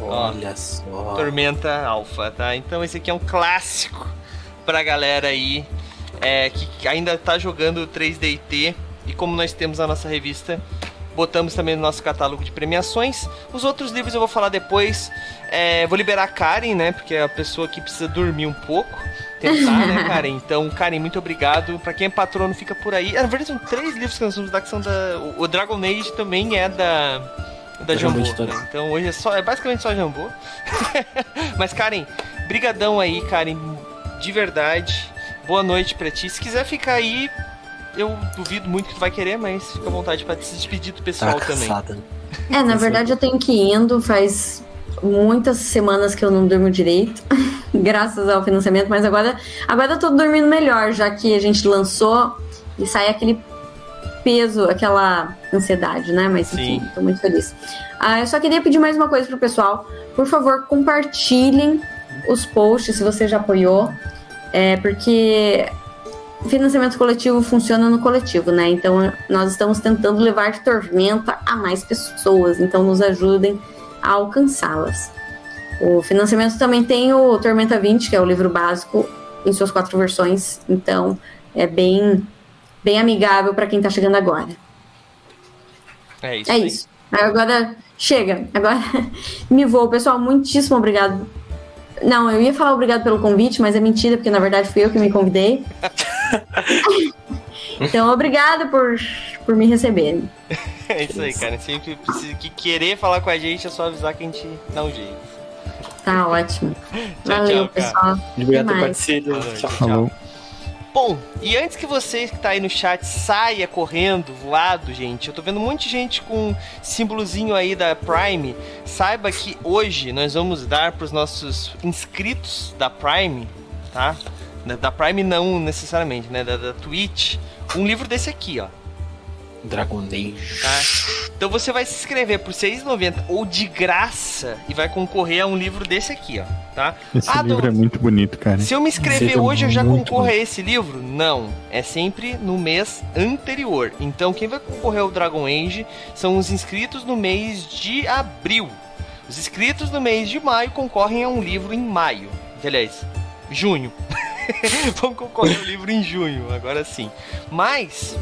Olha Ó, só. Tormenta Alpha, tá? Então esse aqui é um clássico pra galera aí é, que ainda está jogando 3DT e como nós temos a nossa revista, botamos também no nosso catálogo de premiações. Os outros livros eu vou falar depois. É, vou liberar a Karen, né? Porque é a pessoa que precisa dormir um pouco. Tentar, né, Karen? Então, Karen, muito obrigado. Para quem é patrono, fica por aí. Ah, na verdade, são três livros que nós vamos dar que são da. O Dragon Age também é da. Da Jambô. Né? Então hoje é só. É basicamente só Jambô. Mas, Karen, brigadão aí, Karen. De verdade boa noite pra ti. Se quiser ficar aí, eu duvido muito que tu vai querer, mas fica à vontade pra se despedir do pessoal tá também. É, na verdade eu tenho que ir indo, faz muitas semanas que eu não durmo direito, graças ao financiamento, mas agora, agora eu tô dormindo melhor, já que a gente lançou e sai aquele peso, aquela ansiedade, né? Mas enfim, Sim. tô muito feliz. Ah, eu só queria pedir mais uma coisa pro pessoal. Por favor, compartilhem os posts se você já apoiou. É porque financiamento coletivo funciona no coletivo, né? Então nós estamos tentando levar Tormenta a mais pessoas, então nos ajudem a alcançá-las. O financiamento também tem o Tormenta 20, que é o livro básico em suas quatro versões, então é bem bem amigável para quem está chegando agora. É isso. É aí. isso. Agora chega. Agora me vou, pessoal. Muitíssimo obrigado não, eu ia falar obrigado pelo convite, mas é mentira, porque na verdade fui eu que me convidei. então, obrigado por, por me receberem. É isso aí, cara. Sempre precisa que querer falar com a gente é só avisar que a gente dá um jeito. Tá ótimo. Valeu, tchau, pessoal. Obrigado por participar. Tchau, tchau. Bom, e antes que você que tá aí no chat saia correndo, voado, gente, eu tô vendo um monte de gente com símbolozinho aí da Prime. Saiba que hoje nós vamos dar pros nossos inscritos da Prime, tá? Da Prime não necessariamente, né? Da, da Twitch, um livro desse aqui, ó. Dragon Age. Tá? Então você vai se inscrever por R$ 6,90 ou de graça e vai concorrer a um livro desse aqui, ó, tá? Esse Ah, livro é muito bonito, cara. Se eu me inscrever Seja hoje, eu já concorro bom. a esse livro? Não. É sempre no mês anterior. Então, quem vai concorrer ao Dragon Age são os inscritos no mês de abril. Os inscritos no mês de maio concorrem a um livro em maio. Aliás, junho. Vão concorrer ao livro em junho, agora sim. Mas.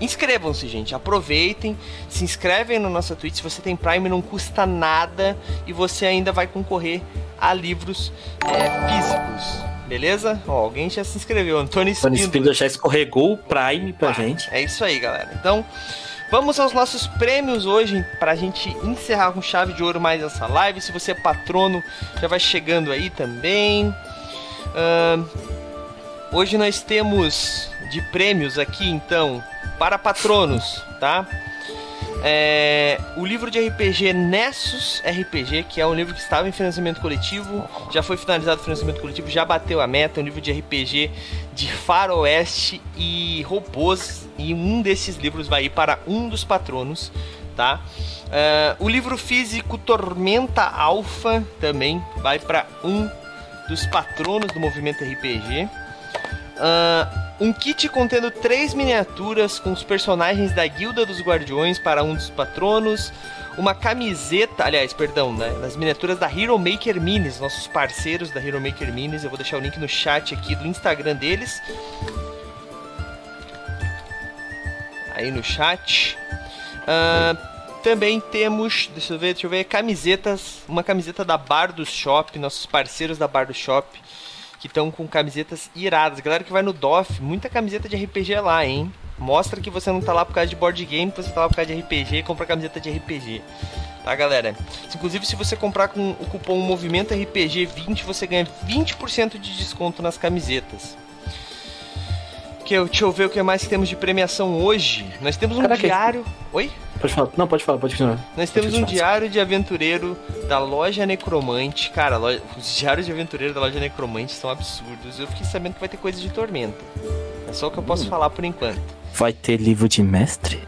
Inscrevam-se, gente. Aproveitem, se inscrevem na nossa Twitch. Se você tem Prime, não custa nada e você ainda vai concorrer a livros é, físicos. Beleza? Ó, alguém já se inscreveu. Antônio Tony Espíndola. Spindler já escorregou o Prime pra gente. É isso aí, galera. Então, vamos aos nossos prêmios hoje pra gente encerrar com chave de ouro mais essa live. Se você é patrono, já vai chegando aí também. Ahn, hoje nós temos de prêmios aqui, então, para patronos, tá? É, o livro de RPG Nessus RPG, que é um livro que estava em financiamento coletivo, já foi finalizado o financiamento coletivo, já bateu a meta, é um livro de RPG de faroeste e robôs, e um desses livros vai ir para um dos patronos, tá? É, o livro físico Tormenta Alpha também vai para um dos patronos do movimento RPG. Ah, um kit contendo três miniaturas com os personagens da Guilda dos Guardiões para um dos patronos. Uma camiseta, aliás, perdão, né, das miniaturas da Hero Maker Minis, nossos parceiros da Hero Maker Minis. Eu vou deixar o link no chat aqui do Instagram deles. Aí no chat. Ah, também temos, deixa eu ver, deixa eu ver, camisetas, uma camiseta da Bar do Shop, nossos parceiros da Bar do Shop que estão com camisetas iradas. Galera que vai no DOF, muita camiseta de RPG lá, hein? Mostra que você não tá lá por causa de board game, você tá lá por causa de RPG, compra camiseta de RPG. Tá, galera? Inclusive, se você comprar com o cupom Movimento RPG 20, você ganha 20% de desconto nas camisetas. Que, eu- deixa eu ver o que mais que temos de premiação hoje. Nós temos um Caraca, diário. Oi? Pode falar. Não, pode falar, pode continuar. Nós temos um diário de aventureiro da loja Necromante. Cara, lo- os diários de aventureiro da loja Necromante são absurdos. Eu fiquei sabendo que vai ter coisa de tormenta. É só o que eu Hum. posso falar por enquanto. Vai ter livro de mestre?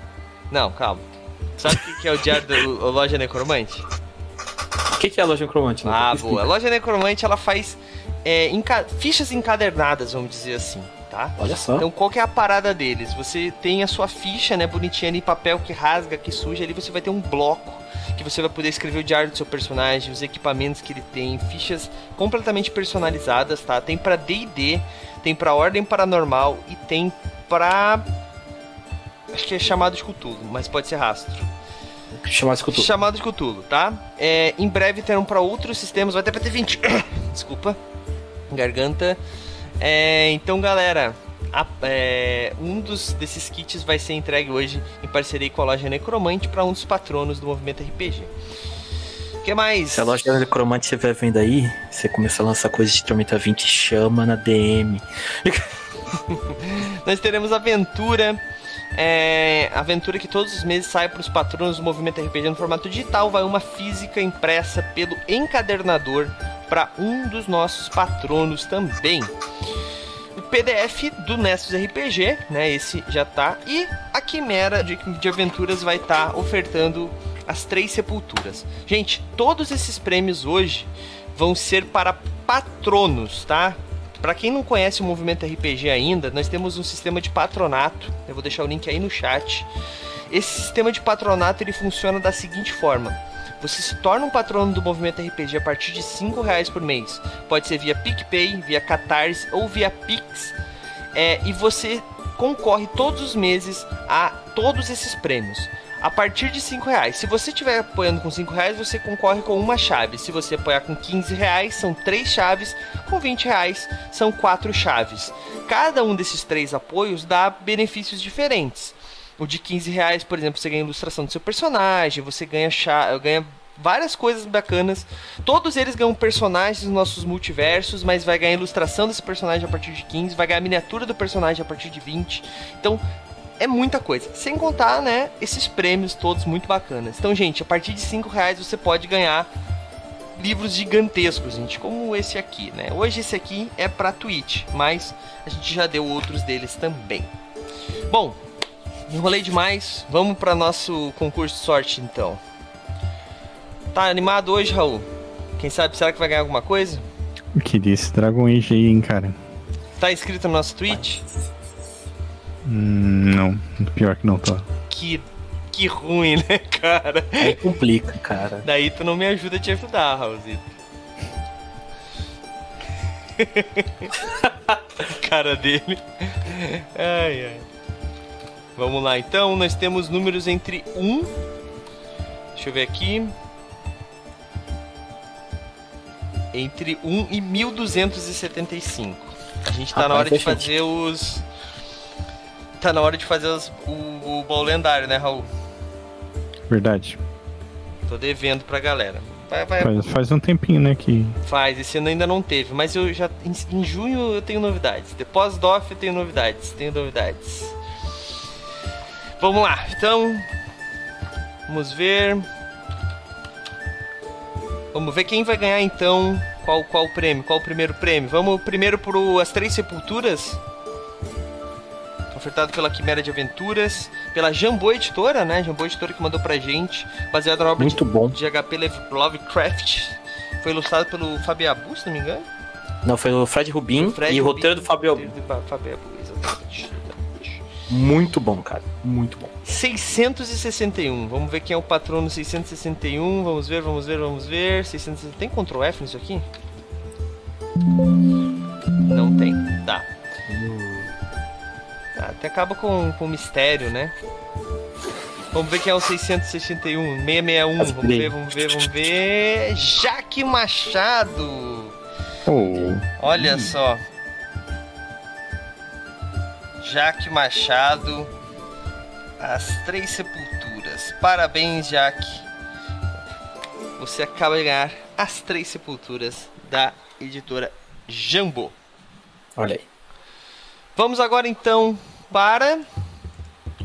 Não, calma. Sabe o que que é o diário da loja Necromante? O que, que é a loja necromante? né? Ah, boa. A loja Necromante ela faz é, enca- fichas encadernadas, vamos dizer assim, tá? Olha só. Então, qual que é a parada deles? Você tem a sua ficha, né, bonitinha ali, papel que rasga, que suja, ali você vai ter um bloco que você vai poder escrever o diário do seu personagem, os equipamentos que ele tem, fichas completamente personalizadas, tá? Tem pra D&D, tem pra Ordem Paranormal e tem pra acho que é chamado de Cthulhu, mas pode ser rastro. Chamar esse culto. Chamado de Cthulhu, tá? É, em breve terão para outros sistemas, vai até pra ter 20. Desculpa. Garganta. É, então, galera, a- é, um dos desses kits vai ser entregue hoje em parceria com a loja Necromante para um dos patronos do movimento RPG. O que mais? Se a loja necromante estiver vendo aí, você começar a lançar coisas de Tormenta 20, chama na DM. Nós teremos aventura. É, aventura que todos os meses sai para os patronos do movimento RPG no formato digital. Vai uma física impressa pelo encadernador para um dos nossos patronos também. O PDF do Nessus RPG, né? Esse já tá. E a Quimera de, de Aventuras vai estar ofertando as três sepulturas. Gente, todos esses prêmios hoje vão ser para patronos, tá? Para quem não conhece o movimento RPG ainda, nós temos um sistema de patronato. Eu vou deixar o link aí no chat. Esse sistema de patronato ele funciona da seguinte forma: você se torna um patrono do movimento RPG a partir de R$ reais por mês. Pode ser via PicPay, via Catarse ou via Pix. É, e você concorre todos os meses a todos esses prêmios. A partir de 5 reais. Se você estiver apoiando com 5 reais, você concorre com uma chave. Se você apoiar com 15 reais, são três chaves. Com 20 reais, são quatro chaves. Cada um desses três apoios dá benefícios diferentes. O de 15 reais, por exemplo, você ganha ilustração do seu personagem, você ganha, ganha várias coisas bacanas. Todos eles ganham personagens nos nossos multiversos, mas vai ganhar ilustração desse personagem a partir de 15, vai ganhar miniatura do personagem a partir de 20. Então, é muita coisa. Sem contar, né, esses prêmios todos muito bacanas. Então, gente, a partir de 5 reais você pode ganhar livros gigantescos, gente, como esse aqui, né? Hoje esse aqui é pra Twitch, mas a gente já deu outros deles também. Bom, enrolei demais. Vamos para nosso concurso de sorte então. Tá animado hoje, Raul? Quem sabe, será que vai ganhar alguma coisa? O que disse Dragon Age aí, hein, cara? Tá inscrito no nosso Twitch? Hum, não, pior que não tô. Que, que ruim, né, cara? Aí complica, cara. Daí tu não me ajuda a te ajudar, Raulzito. cara dele. Ai, ai. Vamos lá, então. Nós temos números entre 1. Deixa eu ver aqui. Entre 1 e 1275. A gente tá Rapaz, na hora de fazer os. Tá na hora de fazer os, o, o baú lendário, né, Raul? Verdade. Tô devendo pra galera. Vai, vai, Faz, faz um tempinho, né, que... Faz, esse ano ainda não teve, mas eu já em, em junho eu tenho novidades. Depois do off eu tenho novidades, tenho novidades. Vamos lá, então vamos ver. Vamos ver quem vai ganhar então. Qual qual o prêmio? Qual o primeiro prêmio? Vamos primeiro pro as três sepulturas. Ofertado pela Quimera de Aventuras, pela Jambô Editora, né? Jambô Editora que mandou pra gente, baseado na obra de Muito bom. de HP Lovecraft. Foi ilustrado pelo Fabiabu, se não me engano. Não, foi o Fred Rubin Fred e o Rubin. roteiro do Fabio. Fabiabu, exatamente. Muito bom, cara. Muito bom. 661. Vamos ver quem é o patrono 661. Vamos ver, vamos ver, vamos ver. 660. Tem Ctrl F nisso aqui? Não tem. Tá. Tá, Até acaba com, com mistério, né? Vamos ver quem é o 661. 661. Vamos ver, vamos ver, vamos ver. Jaque Machado. Oh, Olha só. Jaque Machado, As Três Sepulturas. Parabéns, Jaque. Você acaba de ganhar As Três Sepulturas da editora Jambô. Olha aí. Vamos agora então para.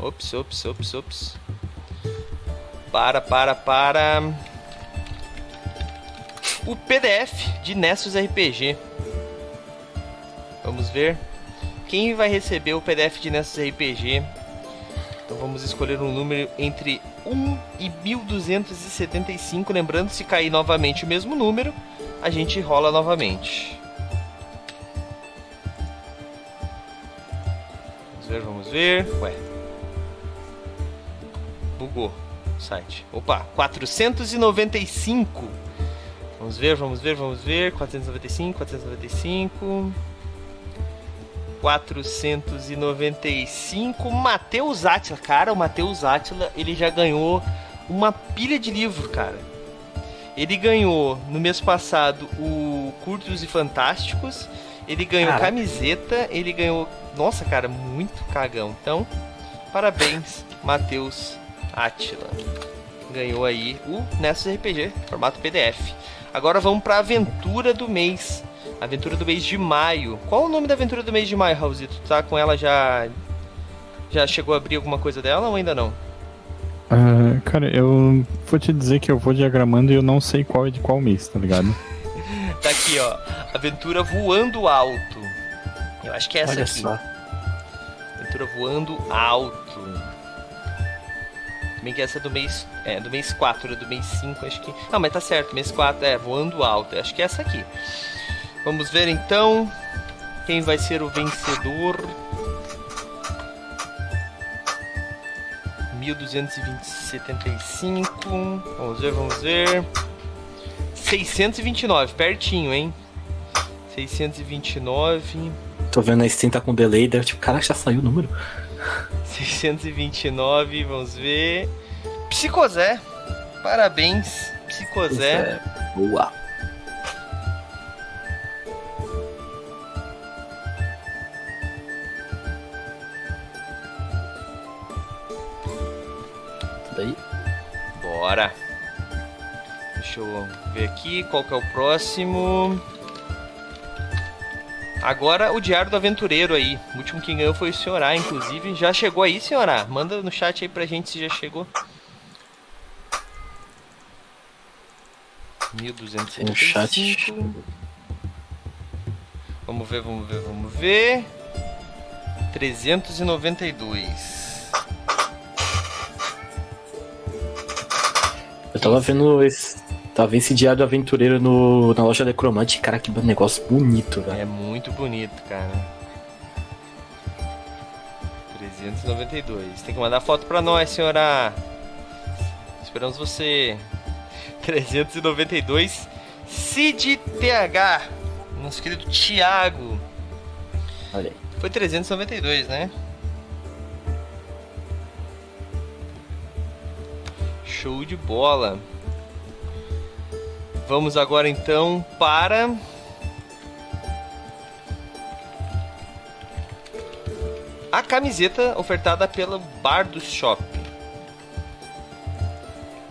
Ops, ops, ops, ops. Para, para, para. O PDF de Nessus RPG. Vamos ver. Quem vai receber o PDF de Nessus RPG? Então vamos escolher um número entre 1 e 1275. Lembrando, se cair novamente o mesmo número, a gente rola novamente. Vamos ver, vamos ver. Ué. Bugou o site. Opa, 495. Vamos ver, vamos ver, vamos ver. 495, 495. 495. Matheus Atila. Cara, o Matheus Atila, ele já ganhou uma pilha de livro, cara. Ele ganhou no mês passado o Curtos e Fantásticos. Ele ganhou Caraca. camiseta. Ele ganhou. Nossa, cara, muito cagão. Então, parabéns, Matheus Atila. Ganhou aí o Nessus RPG, formato PDF. Agora vamos pra aventura do mês. Aventura do mês de maio. Qual o nome da aventura do mês de maio, Raulzito? Tu tá com ela já. Já chegou a abrir alguma coisa dela ou ainda não? ah, cara, eu vou te dizer que eu vou diagramando e eu não sei qual é de qual mês, tá ligado? Tá aqui, ó. Aventura voando alto. Eu acho que é essa Olha aqui. só. Aventura voando alto. Bem que essa é do mês. É, do mês 4, do mês 5, acho que. Não, mas tá certo, mês 4 é voando alto. Acho que é essa aqui. Vamos ver então quem vai ser o vencedor. 1275. Vamos ver, vamos ver. 629, pertinho, hein? 629. Tô vendo a Steam tá com delay, deve tipo, caraca, já saiu o número. 629, vamos ver. Psicozé. Parabéns, Psicozé. É, Boa. Bora. Deixa eu ver aqui qual que é o próximo. Agora o Diário do Aventureiro aí. O último que ganhou foi o Senhorá, inclusive. Já chegou aí, Senhorá? Manda no chat aí pra gente se já chegou. 1275. No chat. Vamos ver, vamos ver, vamos ver. 392. Tava vendo esse. Tava vendo esse diário aventureiro no, na loja Necromante. Cara, que negócio bonito, velho. É muito bonito, cara. 392. Tem que mandar foto pra nós, senhora. Esperamos você. 392. Cid TH. Nosso querido Thiago. Olha aí. Foi 392, né? Show de bola. Vamos agora então para a camiseta ofertada pelo Bar do Shop.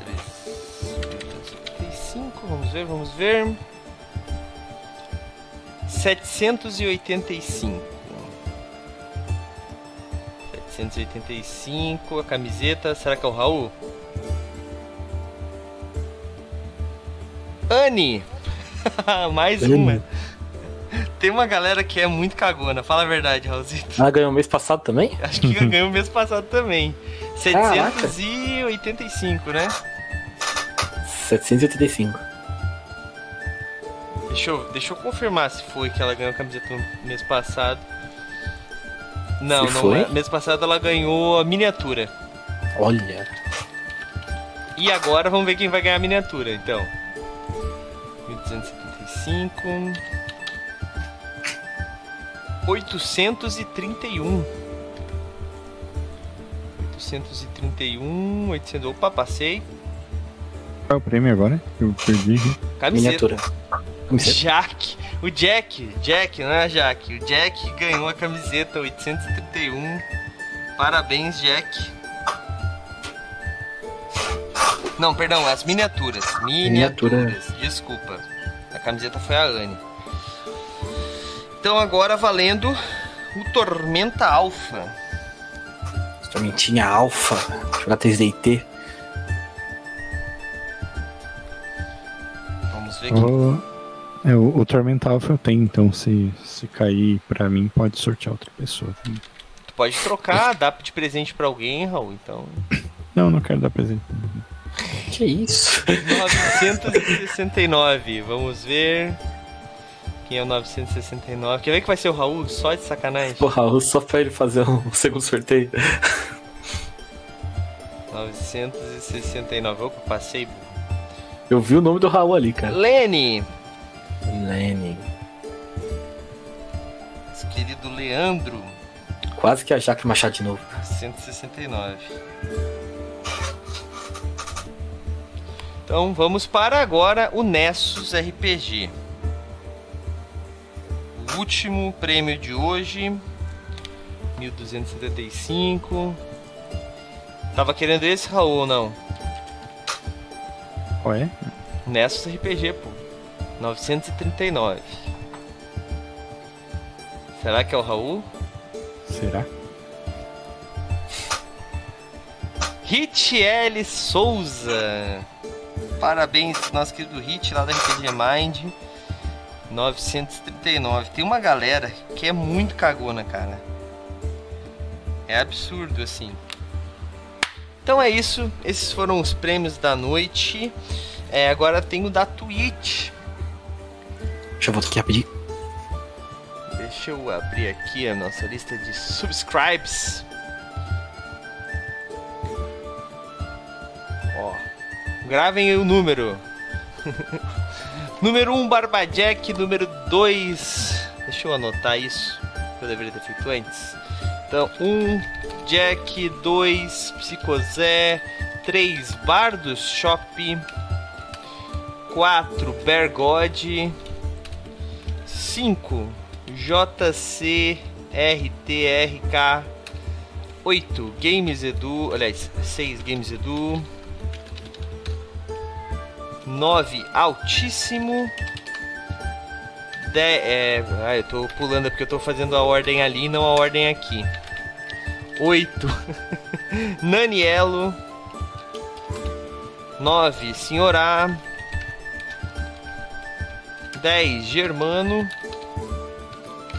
355, vamos ver, vamos ver. 785. 785, a camiseta, será que é o Raul? Mais uma. Tem uma galera que é muito cagona, fala a verdade, Raulzito. Ela ganhou mês passado também? Acho que ganhou mês passado também. Caraca. 785, né? 785. Deixa eu, deixa eu confirmar se foi que ela ganhou a camiseta no mês passado. Não, Se não foi? é. Mês passado ela ganhou a miniatura. Olha. E agora vamos ver quem vai ganhar a miniatura, então. 1275. 831. 831, 800. Opa, passei. Qual é o prêmio agora? Eu perdi. Camiseta. Miniatura. Camiseta. Jack, o Jack, Jack, não é Jack, o Jack ganhou a camiseta 831. Parabéns, Jack. Não, perdão, as miniaturas. Miniaturas, desculpa. A camiseta foi a Anne. Então agora valendo o Tormenta Alpha. Tormentinha Alpha. Jogar 3DT. Vamos ver aqui. O, é, o, o Tormenta Alpha eu tenho, então se, se cair pra mim, pode sortear outra pessoa. Tu pode trocar, dá de presente pra alguém, Raul. Então, Não, não quero dar presente. Que isso? 969, vamos ver. Quem é o 969? Quer ver que vai ser o Raul? Só de sacanagem. Porra, Raul, só pra ele fazer um segundo sorteio. 969. Opa, passei. Eu vi o nome do Raul ali, cara. Lenny, Lenny. nosso querido Leandro, Quase que a Jaque Machado de novo. 169. Então vamos para agora o Nessus RPG. O último prêmio de hoje, 1275. Tava querendo esse, Raul, ou não? Qual é? Nessus RPG, pô. 939. Será que é o Raul? Será? Hit Souza. Parabéns, nosso querido Hit lá da RPG Mind. 939. Tem uma galera que é muito cagona, cara. É absurdo, assim. Então é isso. Esses foram os prêmios da noite. É, agora tem o da Twitch. Deixa eu voltar aqui rapidinho. Deixa eu abrir aqui a nossa lista de subscribes. Gravem o número. número 1, um, Barbajack. Número 2. Deixa eu anotar isso. Que eu deveria ter feito antes. Então, 1, um, Jack. 2, Psicozé. 3, Bardos Shop. 4, Bergode. 5, JCRTRK 8 Games Edu, aliás, 6 Games Edu 9 Altíssimo. 10, é, ah, eu tô pulando porque eu tô fazendo a ordem ali, não a ordem aqui. 8 Nanielo 9 Senhorá. 10 Germano.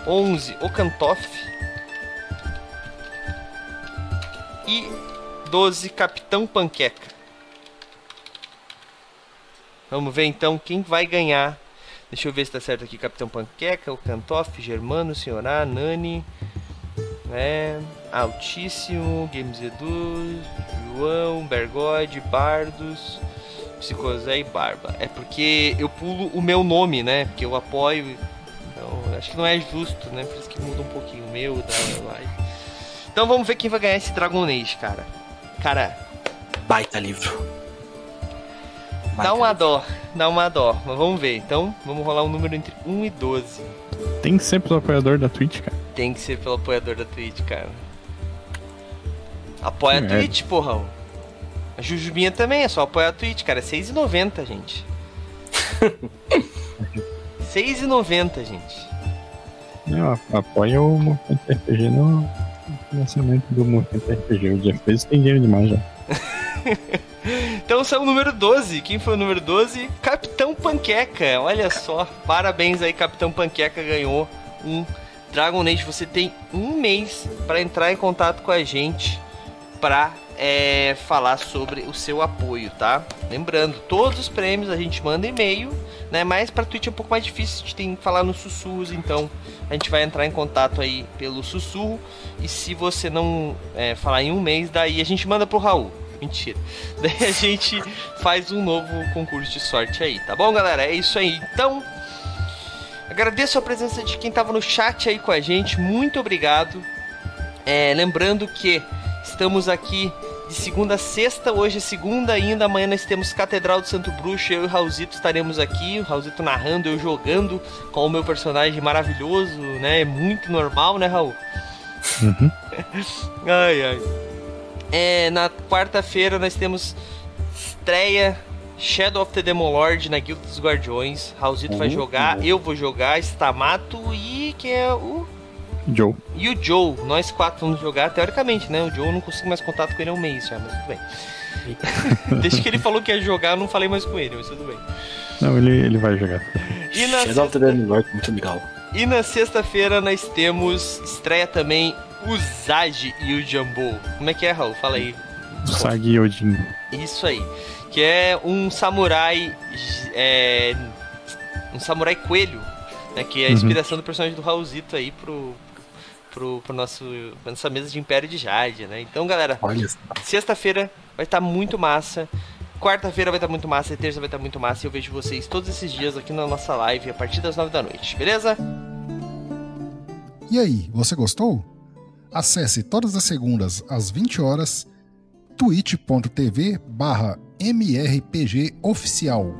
11 Okantoff. E 12 Capitão Panqueca. Vamos ver então quem vai ganhar. Deixa eu ver se tá certo aqui. Capitão Panqueca, o Cantoff, Germano, Senhorá, Nani. É, Altíssimo, Games Edu, João, Bergode, Bardos, Psicosé e Barba. É porque eu pulo o meu nome, né? Porque eu apoio. Então, acho que não é justo, né? Por isso que muda um pouquinho o meu da live. Então vamos ver quem vai ganhar esse Dragon Age, cara. Cara, Baita livro. Dá uma dó, dá uma dó. Mas vamos ver. Então, vamos rolar um número entre 1 e 12. Tem que ser pelo apoiador da Twitch, cara. Tem que ser pelo apoiador da Twitch, cara. Apoia a É. Twitch, porrão. A Jujubinha também, é só apoiar a Twitch, cara. É 6,90, gente. 6,90, gente. Eu a- apoio o Movimento RPG no financiamento do Movimento RPG. O Jeff Bezos tem dinheiro demais já. Então saiu o número 12. Quem foi o número 12? Capitão Panqueca. Olha só. Parabéns aí, Capitão Panqueca ganhou um Dragon Age. Você tem um mês para entrar em contato com a gente pra é, falar sobre o seu apoio, tá? Lembrando, todos os prêmios a gente manda e-mail, né? Mas pra Twitch é um pouco mais difícil, a gente tem que falar nos sussurros, então a gente vai entrar em contato aí pelo sussurro. E se você não é, falar em um mês, daí a gente manda pro Raul. Mentira. Daí a gente faz um novo concurso de sorte aí, tá bom, galera? É isso aí. Então, agradeço a presença de quem tava no chat aí com a gente. Muito obrigado. É, lembrando que estamos aqui de segunda a sexta. Hoje é segunda ainda. Amanhã nós temos Catedral do Santo Bruxo. Eu e o Raulzito estaremos aqui. O Raulzito narrando, eu jogando com o meu personagem maravilhoso, né? É muito normal, né, Raul? Uhum. Ai, ai. É, na quarta-feira nós temos estreia Shadow of the Demon Lord na Guilda dos Guardiões. Raulzito vai Uhum. jogar, eu vou jogar, Stamato e que é o Joe. e o Joe, nós quatro vamos jogar, teoricamente, né? O Joe eu não consigo mais contato com ele há um mês já, mas tudo bem. Desde que ele falou que ia jogar, eu não falei mais com ele, mas tudo bem. Não, ele, ele vai jogar. E na, Shadow of the Demon Lord, muito legal. e na sexta-feira nós temos estreia também o Zage e o Jumbo. Como é que é, Raul? Fala aí. O Sagi Odin. Isso aí. Que é um samurai. É, um samurai coelho. Né, que é a Uhum. inspiração do personagem do Raulzito aí pro. Pro, pro nosso, pra nossa mesa de Império de Jade, né? Então, galera. Sexta-feira vai estar muito massa. Quarta-feira vai estar muito massa. E terça vai estar muito massa. E eu vejo vocês todos esses dias aqui na nossa live a partir das nove da noite, beleza? E aí, você gostou? Acesse todas as segundas às 20 horas twitch.tv barra mrpgoficial.